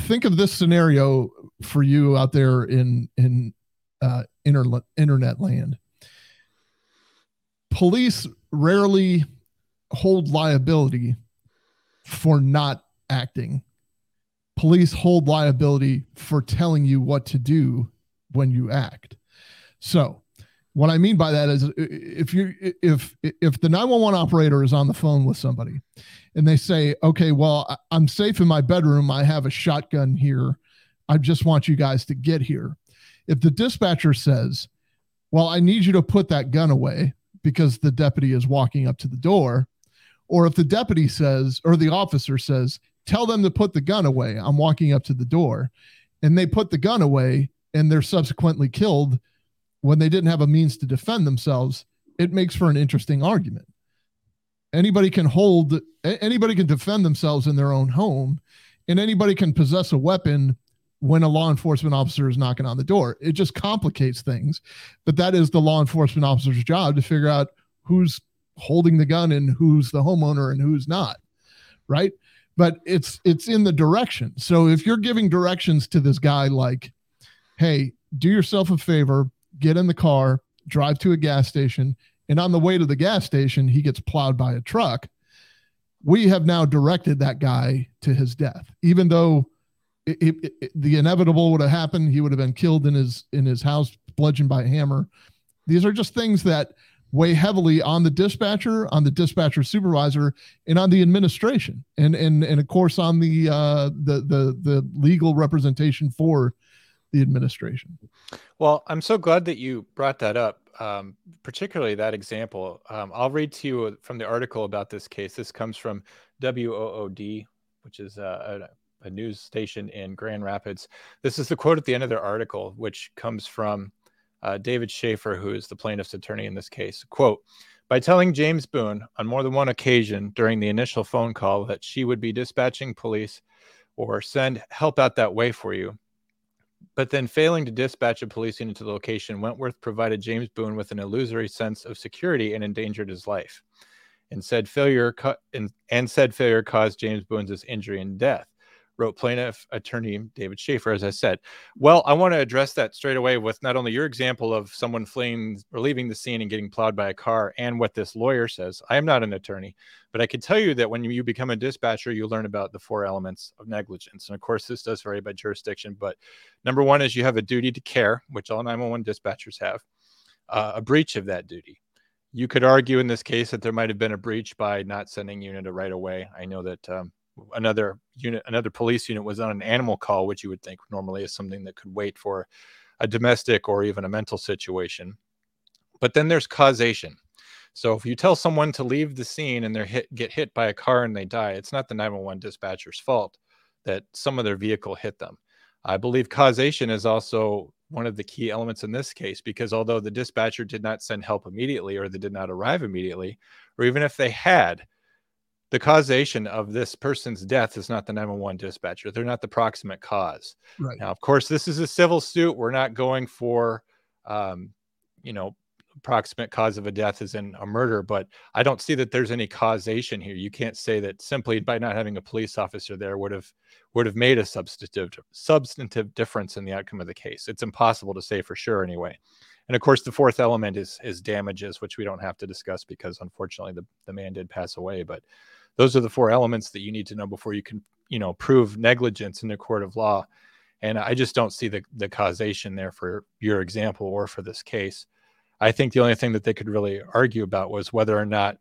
think of this scenario for you out there in, in uh, internet, internet land. Police rarely hold liability for not acting. Police hold liability for telling you what to do when you act. So, what I mean by that is if you if if the 911 operator is on the phone with somebody and they say, "Okay, well, I'm safe in my bedroom. I have a shotgun here. I just want you guys to get here." If the dispatcher says, "Well, I need you to put that gun away because the deputy is walking up to the door," or if the deputy says or the officer says, "Tell them to put the gun away. I'm walking up to the door." And they put the gun away and they're subsequently killed when they didn't have a means to defend themselves, it makes for an interesting argument. Anybody can hold, anybody can defend themselves in their own home, and anybody can possess a weapon when a law enforcement officer is knocking on the door. It just complicates things, but that is the law enforcement officer's job to figure out who's holding the gun and who's the homeowner and who's not, right? But it's it's in the direction. So if you're giving directions to this guy like, "Hey, do yourself a favor, get in the car, drive to a gas station, and on the way to the gas station, he gets plowed by a truck. We have now directed that guy to his death, even though it, it, it, the inevitable would have happened. He would have been killed in his in his house, bludgeoned by a hammer. These are just things that weigh heavily on the dispatcher, on the dispatcher supervisor, and on the administration, and and and of course on the uh, the the the legal representation for the administration. Well, I'm so glad that you brought that up, um, particularly that example. Um, I'll read to you from the article about this case. This comes from WOOD, which is a, a, a news station in Grand Rapids. This is the quote at the end of their article, which comes from uh, David Schaefer, who is the plaintiff's attorney in this case. Quote, by telling James Boone on more than one occasion during the initial phone call that she would be dispatching police or send help out that way for you, but then failing to dispatch a police unit to the location, Wentworth provided James Boone with an illusory sense of security and endangered his life. And said failure co- and, and said failure caused James Boone's injury and death wrote plaintiff attorney David Schaefer, as I said. Well, I want to address that straight away with not only your example of someone fleeing or leaving the scene and getting plowed by a car and what this lawyer says. I am not an attorney, but I can tell you that when you become a dispatcher, you learn about the four elements of negligence. And of course, this does vary by jurisdiction, but number one is you have a duty to care, which all 911 dispatchers have, uh, a breach of that duty. You could argue in this case that there might have been a breach by not sending unit right away. I know that um, another unit, another police unit was on an animal call, which you would think normally is something that could wait for a domestic or even a mental situation. But then there's causation. So if you tell someone to leave the scene and they're hit, get hit by a car and they die, it's not the 911 dispatcher's fault that some of their vehicle hit them. I believe causation is also one of the key elements in this case because although the dispatcher did not send help immediately or they did not arrive immediately, or even if they had, the causation of this person's death is not the 911 dispatcher. They're not the proximate cause. Right. Now, of course, this is a civil suit. We're not going for, um, you know, proximate cause of a death is in a murder, but I don't see that there's any causation here. You can't say that simply by not having a police officer there would have would have made a substantive substantive difference in the outcome of the case. It's impossible to say for sure anyway. And of course, the fourth element is is damages, which we don't have to discuss because unfortunately the, the man did pass away. But those are the four elements that you need to know before you can, you know, prove negligence in a court of law. And I just don't see the, the causation there for your example or for this case. I think the only thing that they could really argue about was whether or not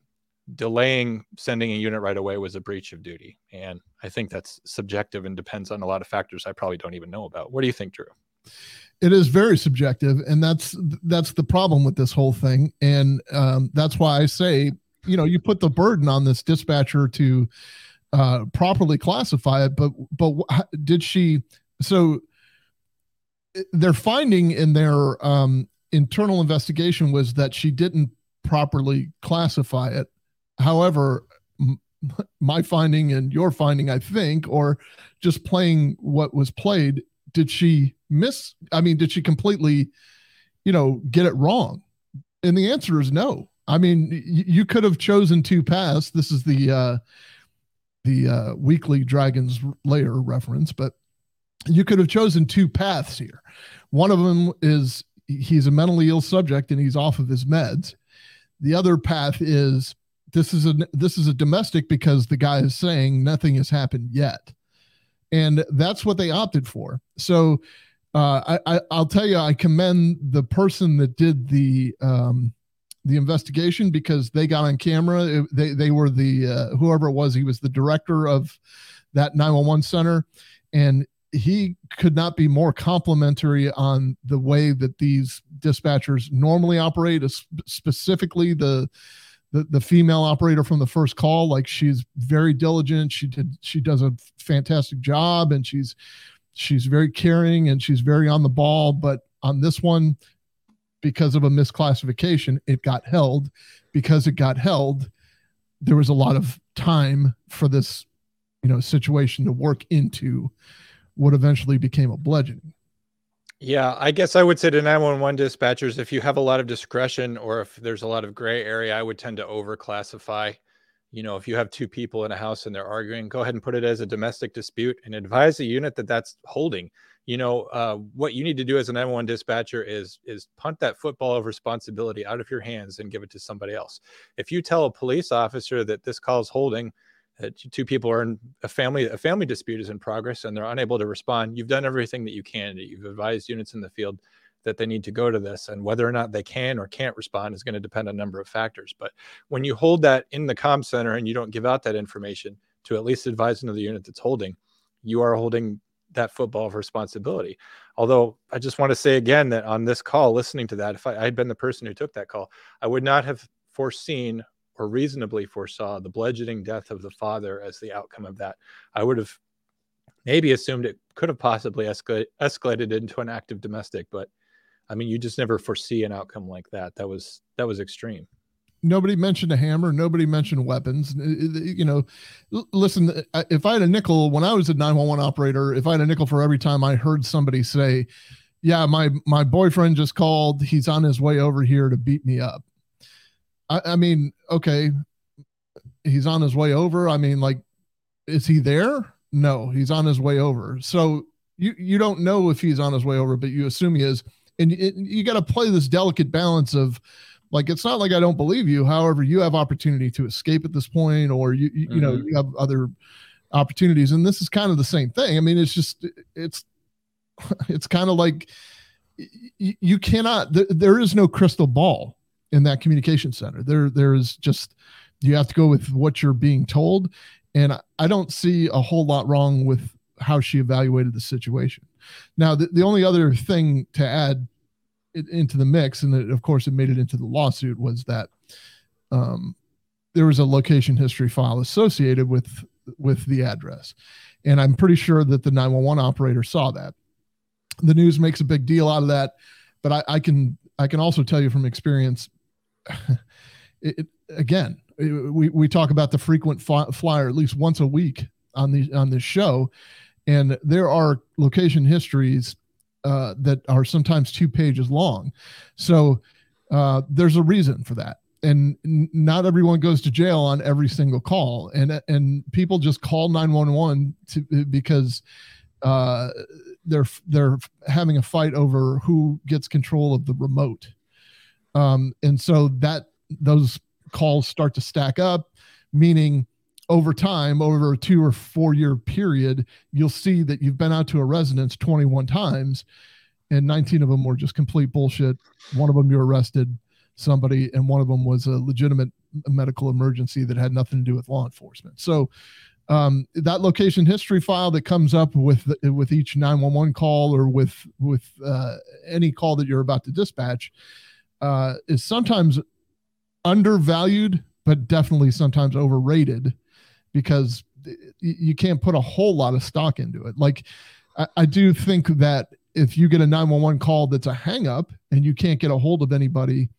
delaying sending a unit right away was a breach of duty. And I think that's subjective and depends on a lot of factors I probably don't even know about. What do you think, Drew? it is very subjective and that's that's the problem with this whole thing and um, that's why i say you know you put the burden on this dispatcher to uh, properly classify it but but did she so their finding in their um, internal investigation was that she didn't properly classify it. However my finding and your finding i think or just playing what was played did she miss i mean did she completely you know get it wrong? And the answer is no i mean you could have chosen two paths. This is the uh the uh weekly Dragon's Lair reference but you could have chosen two paths here. One of them is he's a mentally ill subject and he's off of his meds. The other path is this is a this is a domestic because the guy is saying nothing has happened yet. And that's what they opted for. So uh, I, I will tell you, I commend the person that did the um, the investigation because they got on camera. They they were the uh, whoever it was. He was the director of that 911 center, and he could not be more complimentary on the way that these dispatchers normally operate, specifically the the, the female operator from the first call like she's very diligent she did she does a fantastic job and she's she's very caring and she's very on the ball but on this one because of a misclassification it got held because it got held there was a lot of time for this you know situation to work into what eventually became a bludgeoning yeah, I guess I would say to 911 dispatchers, if you have a lot of discretion or if there's a lot of gray area, I would tend to overclassify. You know, if you have two people in a house and they're arguing, go ahead and put it as a domestic dispute and advise the unit that that's holding. You know, uh, what you need to do as an M1 dispatcher is is punt that football of responsibility out of your hands and give it to somebody else. If you tell a police officer that this call is holding, that two people are in a family a family dispute is in progress and they're unable to respond you've done everything that you can you've advised units in the field that they need to go to this and whether or not they can or can't respond is going to depend on a number of factors but when you hold that in the comm center and you don't give out that information to at least advise another unit that's holding you are holding that football of responsibility although i just want to say again that on this call listening to that if I, had been the person who took that call i would not have foreseen or reasonably foresaw the bludgeoning death of the father as the outcome of that. I would have maybe assumed it could have possibly escal- escalated into an active domestic, but I mean, you just never foresee an outcome like that. That was that was extreme. Nobody mentioned a hammer. Nobody mentioned weapons. You know, listen. If I had a nickel when I was a 911 operator, if I had a nickel for every time I heard somebody say, "Yeah, my my boyfriend just called. He's on his way over here to beat me up," I, I mean, okay, he's on his way over. I mean, like, is he there? No, he's on his way over. So you you don't know if he's on his way over, but you assume he is, and it, you got to play this delicate balance of like it's not like I don't believe you. However, you have opportunity to escape at this point, or you you, mm-hmm. you know mm-hmm. you have other opportunities, and this is kind of the same thing. I mean, it's just it's it's kind of like you, you cannot. there is no crystal ball in that communication center. There, there is just you have to go with what you're being told, And I, I don't see a whole lot wrong with how she evaluated the situation. Now, the, the only other thing to add it, into the mix, and it, of course it made it into the lawsuit, was that um, there was a location history file associated with with the address, and I'm pretty sure that the 911 operator saw that. The news makes a big deal out of that, but I, I can I can also tell you from experience. it, again, we, we talk about the frequent flyer at least once a week on the on this show, and there are location histories uh, that are sometimes two pages long. So uh, there's a reason for that. And not everyone goes to jail on every single call, and and people just call 911 to, because uh, they're they're having a fight over who gets control of the remote, um, and so that those calls start to stack up, meaning over time, over a two or four year period, you'll see that you've been out to a residence 21 times and 19 of them were just complete bullshit. One of them you arrested somebody, and one of them was a legitimate medical emergency that had nothing to do with law enforcement. So, um, that location history file that comes up with with each 911 call or with with uh, any call that you're about to dispatch uh, is sometimes undervalued, but definitely sometimes overrated because you can't put a whole lot of stock into it. Like, I, I do think that if you get a 911 call that's a hangup and you can't get a hold of anybody,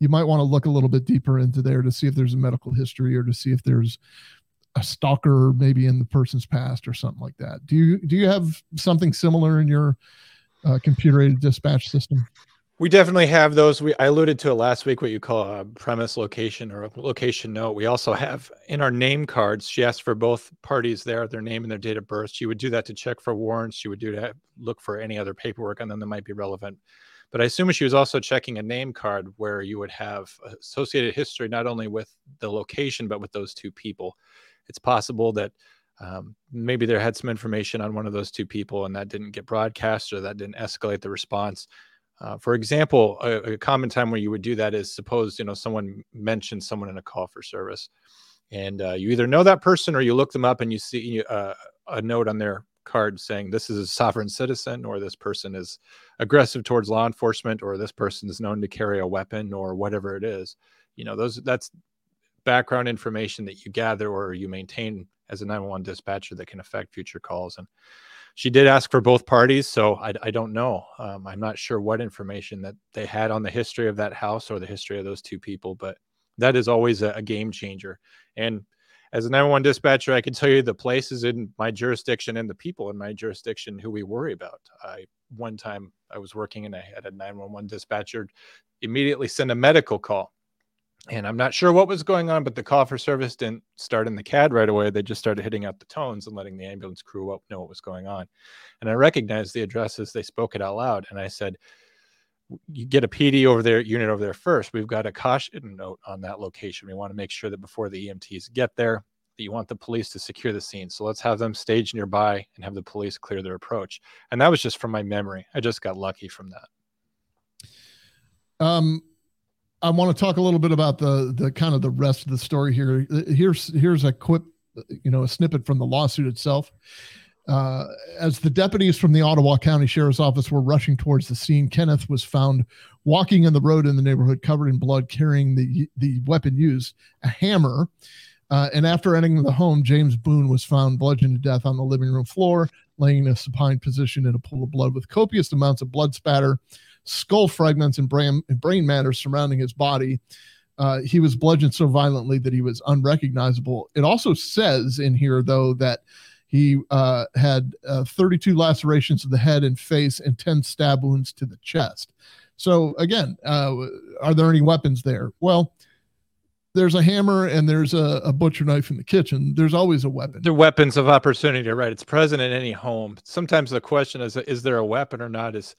you might want to look a little bit deeper into there to see if there's a medical history or to see if there's a stalker maybe in the person's past or something like that. Do you do you have something similar in your uh, computer aided dispatch system? We definitely have those. We I alluded to it last week. What you call a premise location or a location note. We also have in our name cards. She asked for both parties there, their name and their date of birth. She would do that to check for warrants. She would do that look for any other paperwork on them that might be relevant. But I assume she was also checking a name card where you would have associated history not only with the location but with those two people. It's possible that um, maybe there had some information on one of those two people and that didn't get broadcast or that didn't escalate the response uh, for example, a, a, common time where you would do that is suppose you know someone mentions someone in a call for service, and uh, you either know that person or you look them up and you see uh, a note on their card saying this is a sovereign citizen or this person is aggressive towards law enforcement or this person is known to carry a weapon or whatever it is. You know those that's background information that you gather or you maintain as a 911 dispatcher that can affect future calls and she did ask for both parties, so I, I don't know. Um, I'm not sure what information that they had on the history of that house or the history of those two people, but that is always a, a game changer. And as a 911 dispatcher, I can tell you the places in my jurisdiction and the people in my jurisdiction who we worry about. I one time I was working and I had a 911 dispatcher immediately send a medical call and I'm not sure what was going on, but the call for service didn't start in the CAD right away. They just started hitting out the tones and letting the ambulance crew know what was going on. And I recognized the addresses. They spoke it out loud. And I said, you get a PD over there, unit over there first. We've got a caution note on that location. We want to make sure that before the EMTs get there, that you want the police to secure the scene. So let's have them stage nearby and have the police clear their approach. And that was just from my memory. I just got lucky from that. Um, I want to talk a little bit about the the kind of the rest of the story here. Here's here's a quick, you know, a snippet from the lawsuit itself. Uh, as the deputies from the Ottawa County Sheriff's Office were rushing towards the scene, Kenneth was found walking in the road in the neighborhood, covered in blood, carrying the the weapon used, a hammer. Uh, and after entering the home, James Boone was found bludgeoned to death on the living room floor, laying in a supine position in a pool of blood with copious amounts of blood spatter skull fragments and brain, brain matter surrounding his body. Uh, he was bludgeoned so violently that he was unrecognizable. It also says in here, though, that he uh, had uh, 32 lacerations of the head and face and 10 stab wounds to the chest. So, again, uh, are there any weapons there? Well, there's a hammer and there's a, a, butcher knife in the kitchen. There's always a weapon. They're weapons of opportunity, right? It's present in any home. Sometimes the question is, is there a weapon or not? Is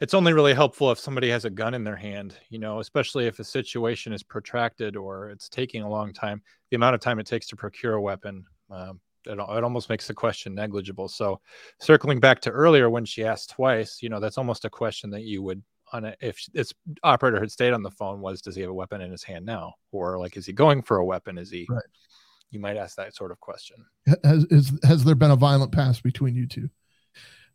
it's only really helpful if somebody has a gun in their hand, you know, especially if a situation is protracted or it's taking a long time. The amount of time it takes to procure a weapon, um, it, it almost makes the question negligible. So, circling back to earlier when she asked twice, you know, that's almost a question that you would on a, if this operator had stayed on the phone was does he have a weapon in his hand now or like is he going for a weapon is he right. you might ask that sort of question. Has is, has there been a violent past between you two?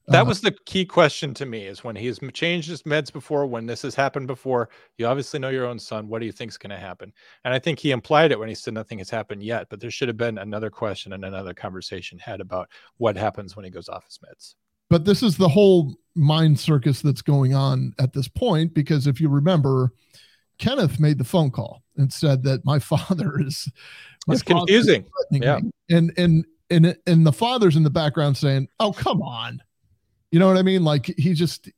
That Uh, was the key question to me is when he's changed his meds before, when this has happened before, you obviously know your own son. What do you think is going to happen? And I think he implied it when he said nothing has happened yet, but there should have been another question and another conversation had about what happens when he goes off his meds. but this is the whole mind circus that's going on at this point because if you remember kenneth made the phone call and said that my father is my It's father is confusing. threatening Yeah. me. and and and and the father's in the background saying oh come on you know what i mean? Like he just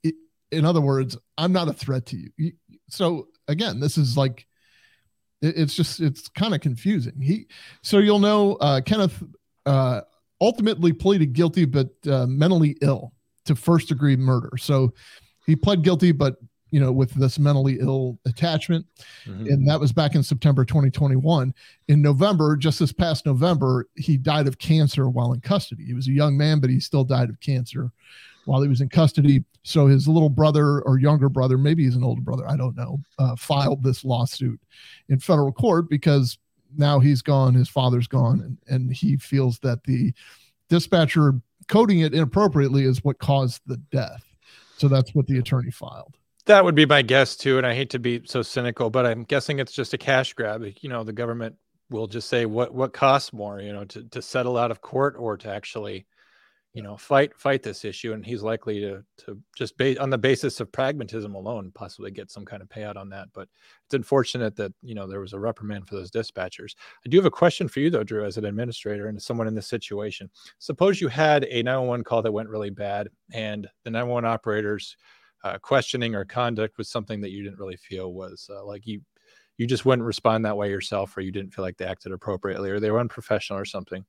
in other words i'm not a threat to you. So again this is like it- it's just it's kind of confusing. He so you'll know uh kenneth uh ultimately pleaded guilty but uh, mentally ill to first degree murder. So he pled guilty but you know with this mentally ill attachment. And that was back in september 2021 in november just this past november he died of cancer while in custody. He was a young man but he still died of cancer while he was in custody so his little brother or younger brother maybe he's an older brother i don't know uh, filed this lawsuit in federal court because now he's gone his father's gone and, and he feels that the dispatcher coding it inappropriately is what caused the death so that's what the attorney filed That would be my guess too. And I hate to be so cynical, but I'm guessing it's just a cash grab. You know, the government will just say what what costs more, you know, to, to settle out of court or to actually, you know, fight fight this issue. And he's likely to to just ba- on the basis of pragmatism alone, possibly get some kind of payout on that. But it's unfortunate that you know there was a reprimand for those dispatchers. I do have a question for you though, Drew, as an administrator and someone in this situation. Suppose you had a 911 call that went really bad, and the 911 operators uh, questioning or conduct was something that you didn't really feel was uh, like you you just wouldn't respond that way yourself or you didn't feel like they acted appropriately or they were unprofessional or something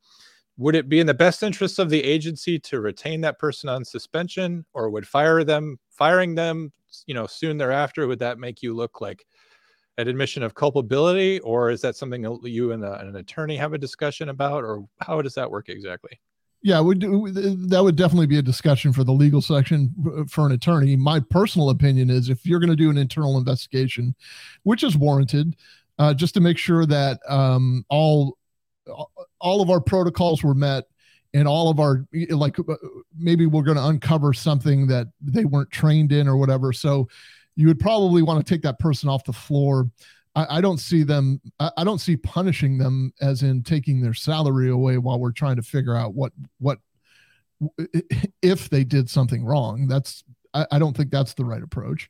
would it be in the best interest of the agency to retain that person on suspension or would fire them firing them you know soon thereafter would that make you look like an admission of culpability or is that something you and, an attorney have a discussion about or how does that work exactly Yeah, would that would definitely be a discussion for the legal section for an attorney. My personal opinion is if you're going to do an internal investigation, which is warranted, uh, just to make sure that um, all all of our protocols were met and all of our like uh, maybe we're going to uncover something that they weren't trained in or whatever. So you would probably want to take that person off the floor. I, don't see them. I, don't see punishing them as in taking their salary away while we're trying to figure out what what if they did something wrong. That's I, I don't think that's the right approach.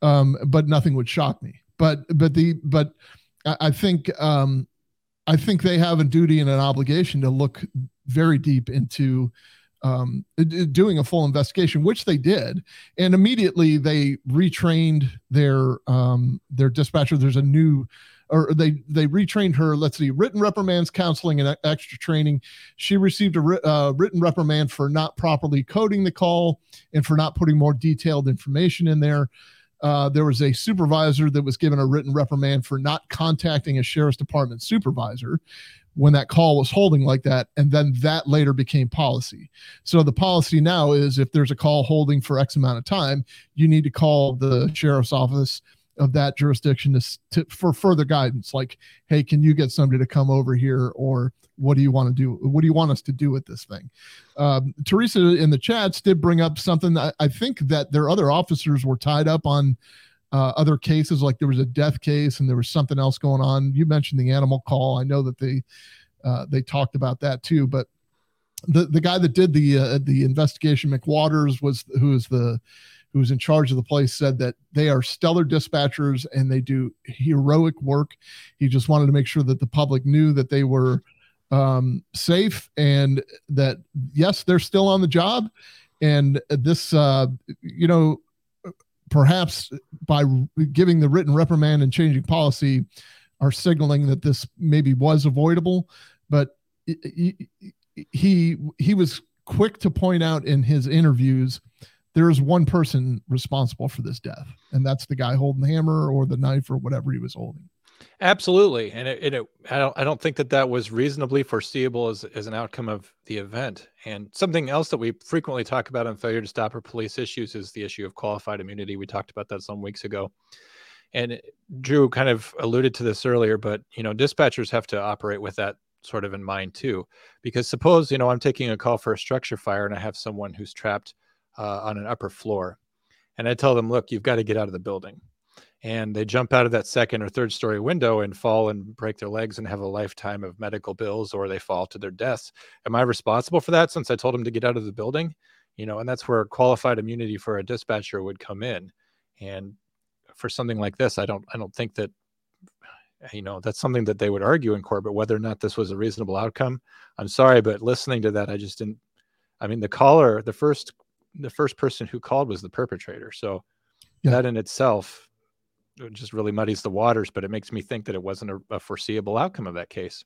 Um, but nothing would shock me. But but the but I, I think um, I think they have a duty and an obligation to look very deep into um, doing a full investigation, which they did, and immediately they retrained their um, their dispatcher. There's a new, or they they retrained her. Let's see, written reprimands, counseling, and extra training. She received a uh, written reprimand for not properly coding the call and for not putting more detailed information in there. Uh, there was a supervisor that was given a written reprimand for not contacting a sheriff's department supervisor when that call was holding like that and then that later became policy. So the policy now is if there's a call holding for x amount of time you need to call the sheriff's office of that jurisdiction to, to for further guidance like hey can you get somebody to come over here or what do you want to do what do you want us to do with this thing? Um, teresa in the chats did bring up something that i think that their other officers were tied up on uh, other cases like there was a death case and there was something else going on. You mentioned the animal call. I know that they uh, they talked about that too but the the guy that did the uh, the investigation mcwaters was who is the who was in charge of the place said that they are stellar dispatchers and they do heroic work. He just wanted to make sure that the public knew that they were um, safe and that yes they're still on the job. And this uh, you know perhaps by giving the written reprimand and changing policy are signaling that this maybe was avoidable. But he he, he was quick to point out in his interviews there is one person responsible for this death and that's the guy holding the hammer or the knife or whatever he was holding Absolutely, and it, it, I don't I don't think that that was reasonably foreseeable as as an outcome of the event. And something else that we frequently talk about on failure to stop or police issues is the issue of qualified immunity. We talked about that some weeks ago, and Drew kind of alluded to this earlier. But you know, dispatchers have to operate with that sort of in mind too, because suppose you know I'm taking a call for a structure fire and I have someone who's trapped uh, on an upper floor, and I tell them, look, you've got to get out of the building, and they jump out of that second or third story window and fall and break their legs and have a lifetime of medical bills, or they fall to their deaths. Am I responsible for that since I told them to get out of the building? You know, and that's where qualified immunity for a dispatcher would come in, and for something like this, I don't I don't think that you know that's something that they would argue in court but whether or not this was a reasonable outcome i'm sorry but listening to that i just didn't i mean the caller the first the first person who called was the perpetrator. So Yeah. that in itself uh, just really muddies the waters but it makes me think that it wasn't a, a foreseeable outcome of that case.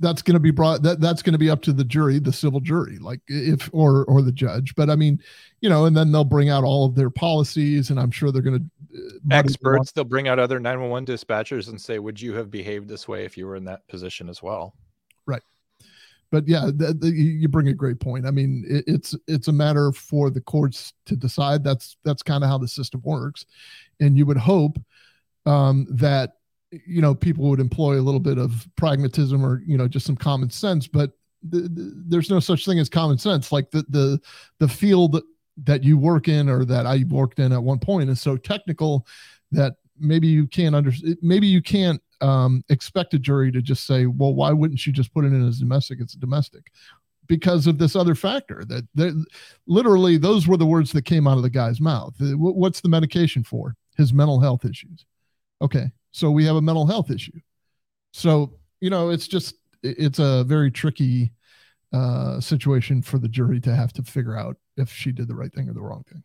That's going to be brought that that's going to be up to the jury the civil jury like if or or the judge. But i mean you know and then they'll bring out all of their policies and i'm sure they're going to experts they'll bring out other 911 dispatchers and say would you have behaved this way if you were in that position as well? Right but yeah th- th- you bring a great point. I mean it, it's it's a matter for the courts to decide. That's that's kind of how the system works. And you would hope um, that you know people would employ a little bit of pragmatism or you know just some common sense but th- th- there's no such thing as common sense. Like the the the field that you work in or that I worked in at one point is so technical that maybe you can't under maybe you can't um, expect a jury to just say well why wouldn't you just put it in as domestic? It's a domestic. Because of this other factor that that- literally those were the words that came out of the guy's mouth. Uh, what's the medication for? His mental health issues. Okay so we have a mental health issue. So you know it's just it's a very tricky uh situation for the jury to have to figure out if she did the right thing or the wrong thing.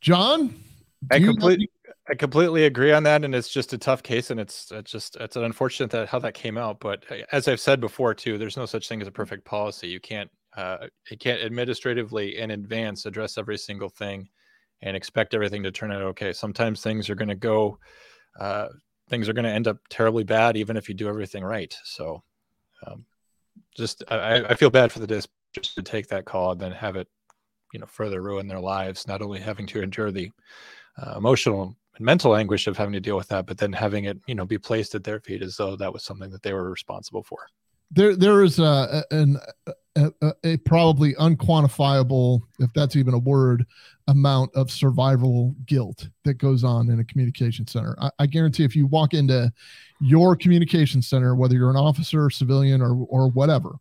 John I completely, I completely agree on that, and it's just a tough case, and it's it's just it's an unfortunate that how that came out. But uh, as I've said before too, there's no such thing as a perfect policy. You can't uh, you can't administratively in advance address every single thing and expect everything to turn out okay. Sometimes things are going to go, uh, things are going to end up terribly bad, even if you do everything right. So, um, just I, I feel bad for the dispatchers to take that call and then have it, you know, further ruin their lives. Not only having to endure the uh, emotional and mental anguish of having to deal with that, but then having it, you know, be placed at their feet as though that was something that they were responsible for. there there is a, an a, a, a probably unquantifiable if that's even a word amount of survival guilt that goes on in a communication center I, I guarantee if you walk into your communication center whether you're an officer civilian or or whatever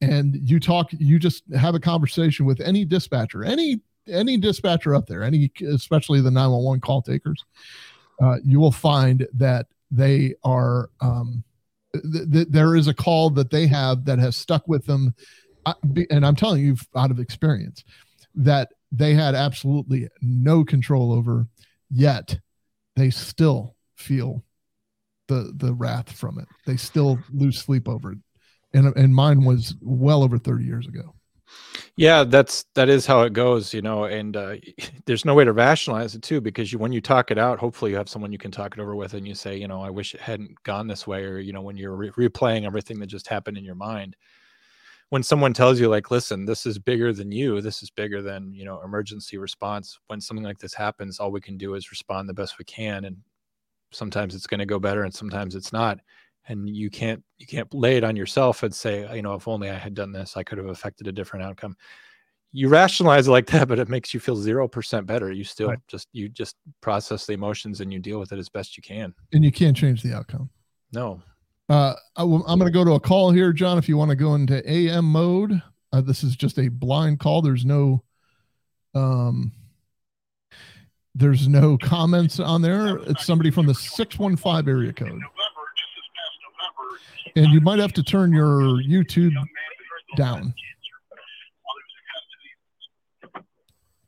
and you talk you just have a conversation with any dispatcher any any dispatcher up there any especially the 911 call takers uh, you will find that they are um, th- th- there is a call that they have that has stuck with them and i'm telling you out of experience that they had absolutely no control over yet they still feel the the wrath from it. They still lose sleep over it. And and mine was well over 30 years ago Yeah, that's that is how it goes, you know, and uh, there's no way to rationalize it too because you when you talk it out, hopefully you have someone you can talk it over with, and you say, you know, I wish it hadn't gone this way, or you know, when you're re- replaying everything that just happened in your mind. When someone tells you, like, listen, this is bigger than you, this is bigger than you know, emergency response. When something like this happens, all we can do is respond the best we can, and sometimes it's going to go better, and sometimes it's not. And you can't you can't lay it on yourself and say, you know, if only I had done this, I could have affected a different outcome you rationalize it like that, but it makes you feel zero percent better. You still just you just process the emotions and you deal with it as best you can. and you can't change the outcome No, Uh, I, am going to go to a call here, John. If you want to go into AM mode, uh, this is just a blind call. There's no, um, there's no comments on there. It's somebody from the six one five area code, and you might have to turn your YouTube down.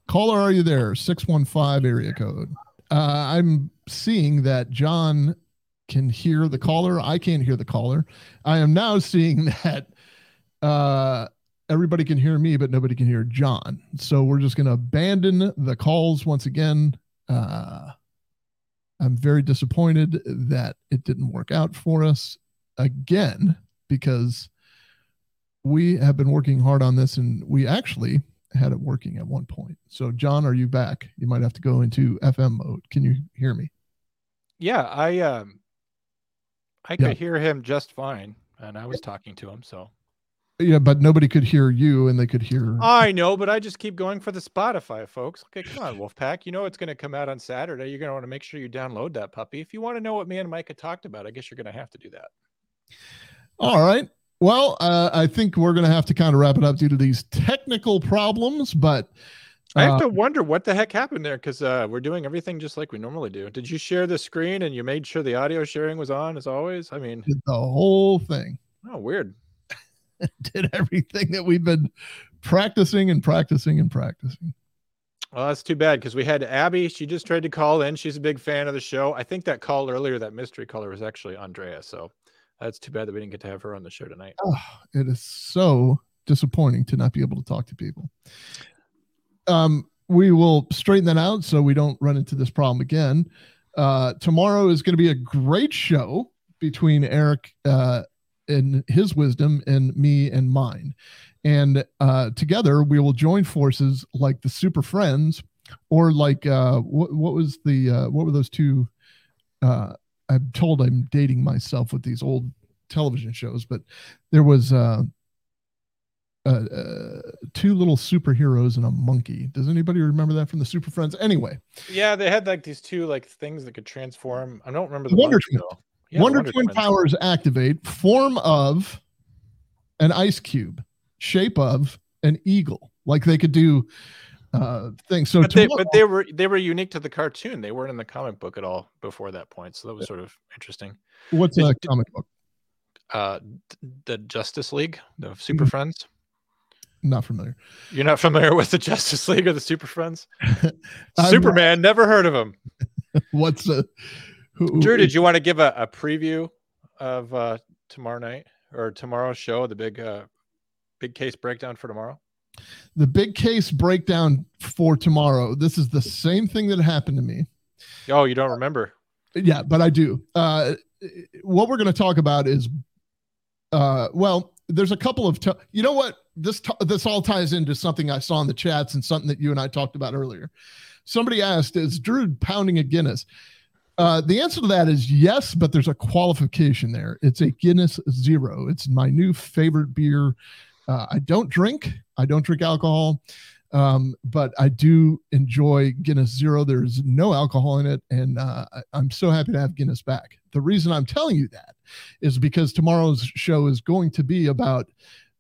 Caller, are you there? Six one five area code. Uh, I'm seeing that John can hear the caller. I can't hear the caller. I am now seeing that uh, everybody can hear me, but nobody can hear John. So we're just going to abandon the calls once again. Uh, I'm very disappointed that it didn't work out for us again because we have been working hard on this and we actually had it working at one point. So, John, are you back? You might have to go into FM mode. Can you hear me? yeah, I um, I could Yeah. hear him just fine, and I was talking to him. So Yeah, but nobody could hear you, and they could hear. I know, but I just keep going for the Spotify, folks. Okay, come on, Wolfpack. You know it's going to come out on Saturday. You're going to want to make sure you download that puppy. If you want to know what me and Micah talked about, I guess you're going to have to do that. All right. Well, uh, I think we're going to have to kind of wrap it up due to these technical problems, but I have uh, to wonder what the heck happened there because uh, we're doing everything just like we normally do. Did you share the screen and you made sure the audio sharing was on as always? I mean, the whole thing. oh, weird. Did everything that we've been practicing and practicing and practicing. Well, that's too bad because we had Abby. She just tried to call in. She's a big fan of the show. I think that call earlier, that mystery caller, was actually Andrea. So that's too bad that we didn't get to have her on the show tonight. Oh, it is so disappointing to not be able to talk to people. Um, we will straighten that out so we don't run into this problem again. Uh, tomorrow is going to be a great show between Eric uh, and his wisdom and me and mine. And uh, together we will join forces like the Super Friends or like uh, what, what was the uh, what were those two? Uh, I'm told I'm dating myself with these old television shows, but there was uh, uh, uh, two little superheroes and a monkey. Does anybody remember that from the Super Friends? Anyway, Yeah, they had like these two like things that could transform. I don't remember the Wonder Twin. Yeah, Wonder, Wonder Twin Twins. powers activate form of an ice cube, shape of an eagle. Like they could do uh, things. So but they, but they were they were unique to the cartoon. They weren't in the comic book at all before that point. So that was sort of interesting. what's a comic book? Uh, the Justice League, the Mm-hmm. Super Friends. Not familiar. You're not familiar with the Justice League or the Super Friends? Superman, never heard of him. What's a who, Drew, did you want to give a, a preview of uh, tomorrow night or tomorrow's show, the big uh, big case breakdown for tomorrow? The big case breakdown for tomorrow? This is the same thing that happened to me. Oh, you don't remember? Yeah, but I do. Uh, what we're going to talk about is, uh, well, there's a couple of, t- you know what? This t- this all ties into something I saw in the chats and something that you and I talked about earlier. Somebody asked, "Is Drew pounding a Guinness?" Uh, the answer to that is yes, but there's a qualification there. It's a Guinness Zero. It's my new favorite beer. Uh, I don't drink. I don't drink alcohol, um, but I do enjoy Guinness Zero. There's no alcohol in it, and uh, I'm so happy to have Guinness back. The reason I'm telling you that is because tomorrow's show is going to be about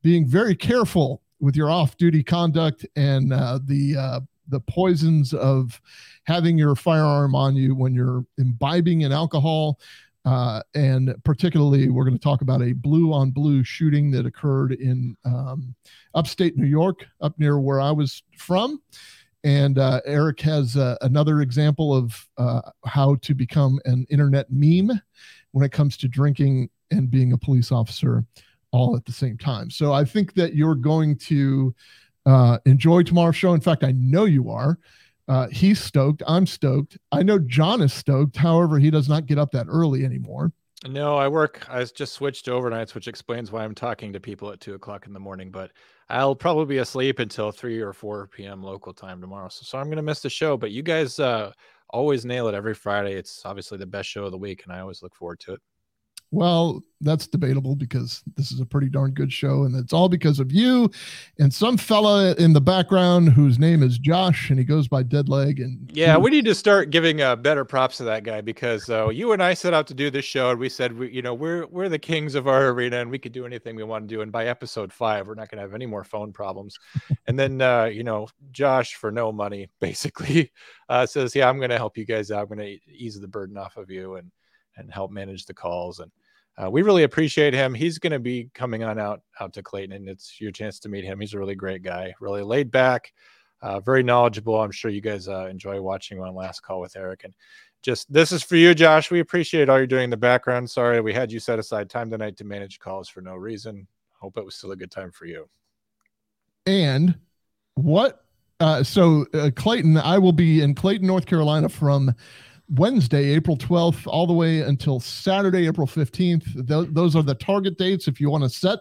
being very careful with your off-duty conduct and uh, the uh, the poisons of having your firearm on you when you're imbibing in alcohol. Uh, and particularly, we're going to talk about a blue on blue shooting that occurred in um, upstate New York, up near where I was from. And uh, Eric has uh, another example of uh, how to become an internet meme when it comes to drinking and being a police officer all at the same time. So I think that you're going to uh, enjoy tomorrow's show. In fact, I know you are. Uh, he's stoked. I'm stoked. I know John is stoked. However, he does not get up that early anymore. No, I work. I just switched to overnights, which explains why I'm talking to people at two o'clock in the morning. But I'll probably be asleep until three or four p.m. local time tomorrow. So, so I'm gonna miss the show. But you guys uh, always nail it every Friday. It's obviously the best show of the week, and I always look forward to it. Well, that's debatable because this is a pretty darn good show, and it's all because of you and some fella in the background whose name is Josh, and he goes by Deadleg. And Yeah, we need to start giving uh, better props to that guy because uh, you and I set out to do this show, and we said, we, you know, we're we're the kings of our arena, and we could do anything we want to do. And by episode five, we're not going to have any more phone problems. and then, uh, you know, Josh for no money basically uh, says, "Yeah, I'm going to help you guys out. I'm going to ease the burden off of you and and help manage the calls." And uh, we really appreciate him. He's going to be coming on out out to Clayton, and it's your chance to meet him. He's a really great guy, really laid back, uh, very knowledgeable. I'm sure you guys uh, enjoy watching on Last Call with Eric. And just this is for you, Josh. We appreciate all you're doing in the background. Sorry we had you set aside time tonight to manage calls for no reason. Hope it was still a good time for you. And what? Uh, so, uh, Clayton, I will be in Clayton, North Carolina from Wednesday, April 12th, all the way until Saturday, April 15th. Th- those are the target dates. If you want to set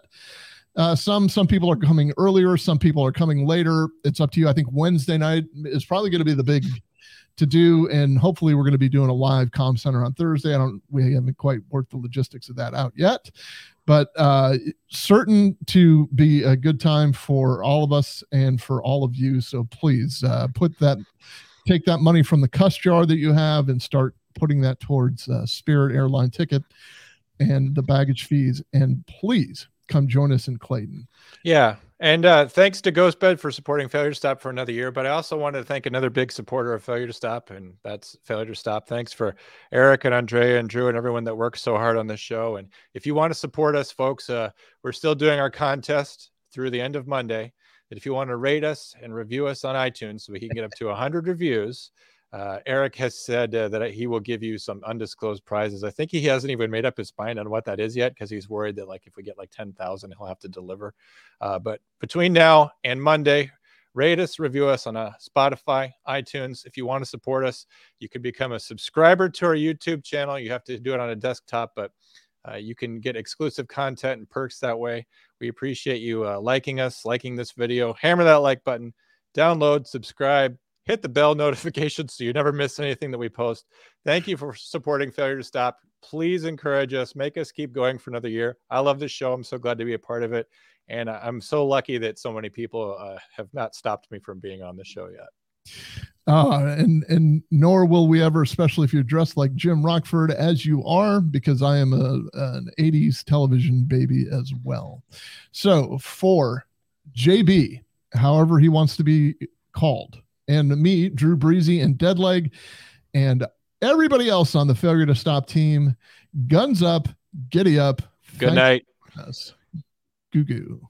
uh, some, some people are coming earlier, some people are coming later. It's up to you. I think Wednesday night is probably going to be the big to do, and hopefully we're going to be doing a live comm center on Thursday. I don't, we haven't quite worked the logistics of that out yet, but uh, certain to be a good time for all of us and for all of you. So please uh, put that, take that money from the cuss jar that you have and start putting that towards uh, Spirit airline ticket and the baggage fees. And please come join us in Clayton. Yeah. And uh, thanks to Ghostbed for supporting Failure to Stop for another year. But I also wanted to thank another big supporter of Failure to Stop, and that's Failure to Stop. Thanks for Eric and Andrea and Drew and everyone that works so hard on this show. And if you want to support us, folks, uh, we're still doing our contest through the end of Monday. And if you want to rate us and review us on iTunes so we can get up to 100 reviews, uh, Eric has said uh, that he will give you some undisclosed prizes. I think he hasn't even made up his mind on what that is yet because he's worried that like if we get like 10,000, he'll have to deliver. Uh, but between now and Monday, rate us, review us on uh, Spotify, iTunes. If you want to support us, you can become a subscriber to our YouTube channel. You have to do it on a desktop, but uh, you can get exclusive content and perks that way. We appreciate you uh, liking us, liking this video. Hammer that like button, download, subscribe hit the bell notification so you never miss anything that we post. Thank you for supporting Failure to Stop. Please encourage us, make us keep going for another year. I love this show. I'm so glad to be a part of it. And I'm so lucky that so many people uh, have not stopped me from being on the show yet. Uh, and and nor will we ever, especially if you're dressed like Jim Rockford as you are, because I am a an 80s television baby as well. So for JB, however he wants to be called, and me, Drew Breasy, and Deadleg, and everybody else on the failure to stop team. Guns up, giddy up. Good night. Goo goo.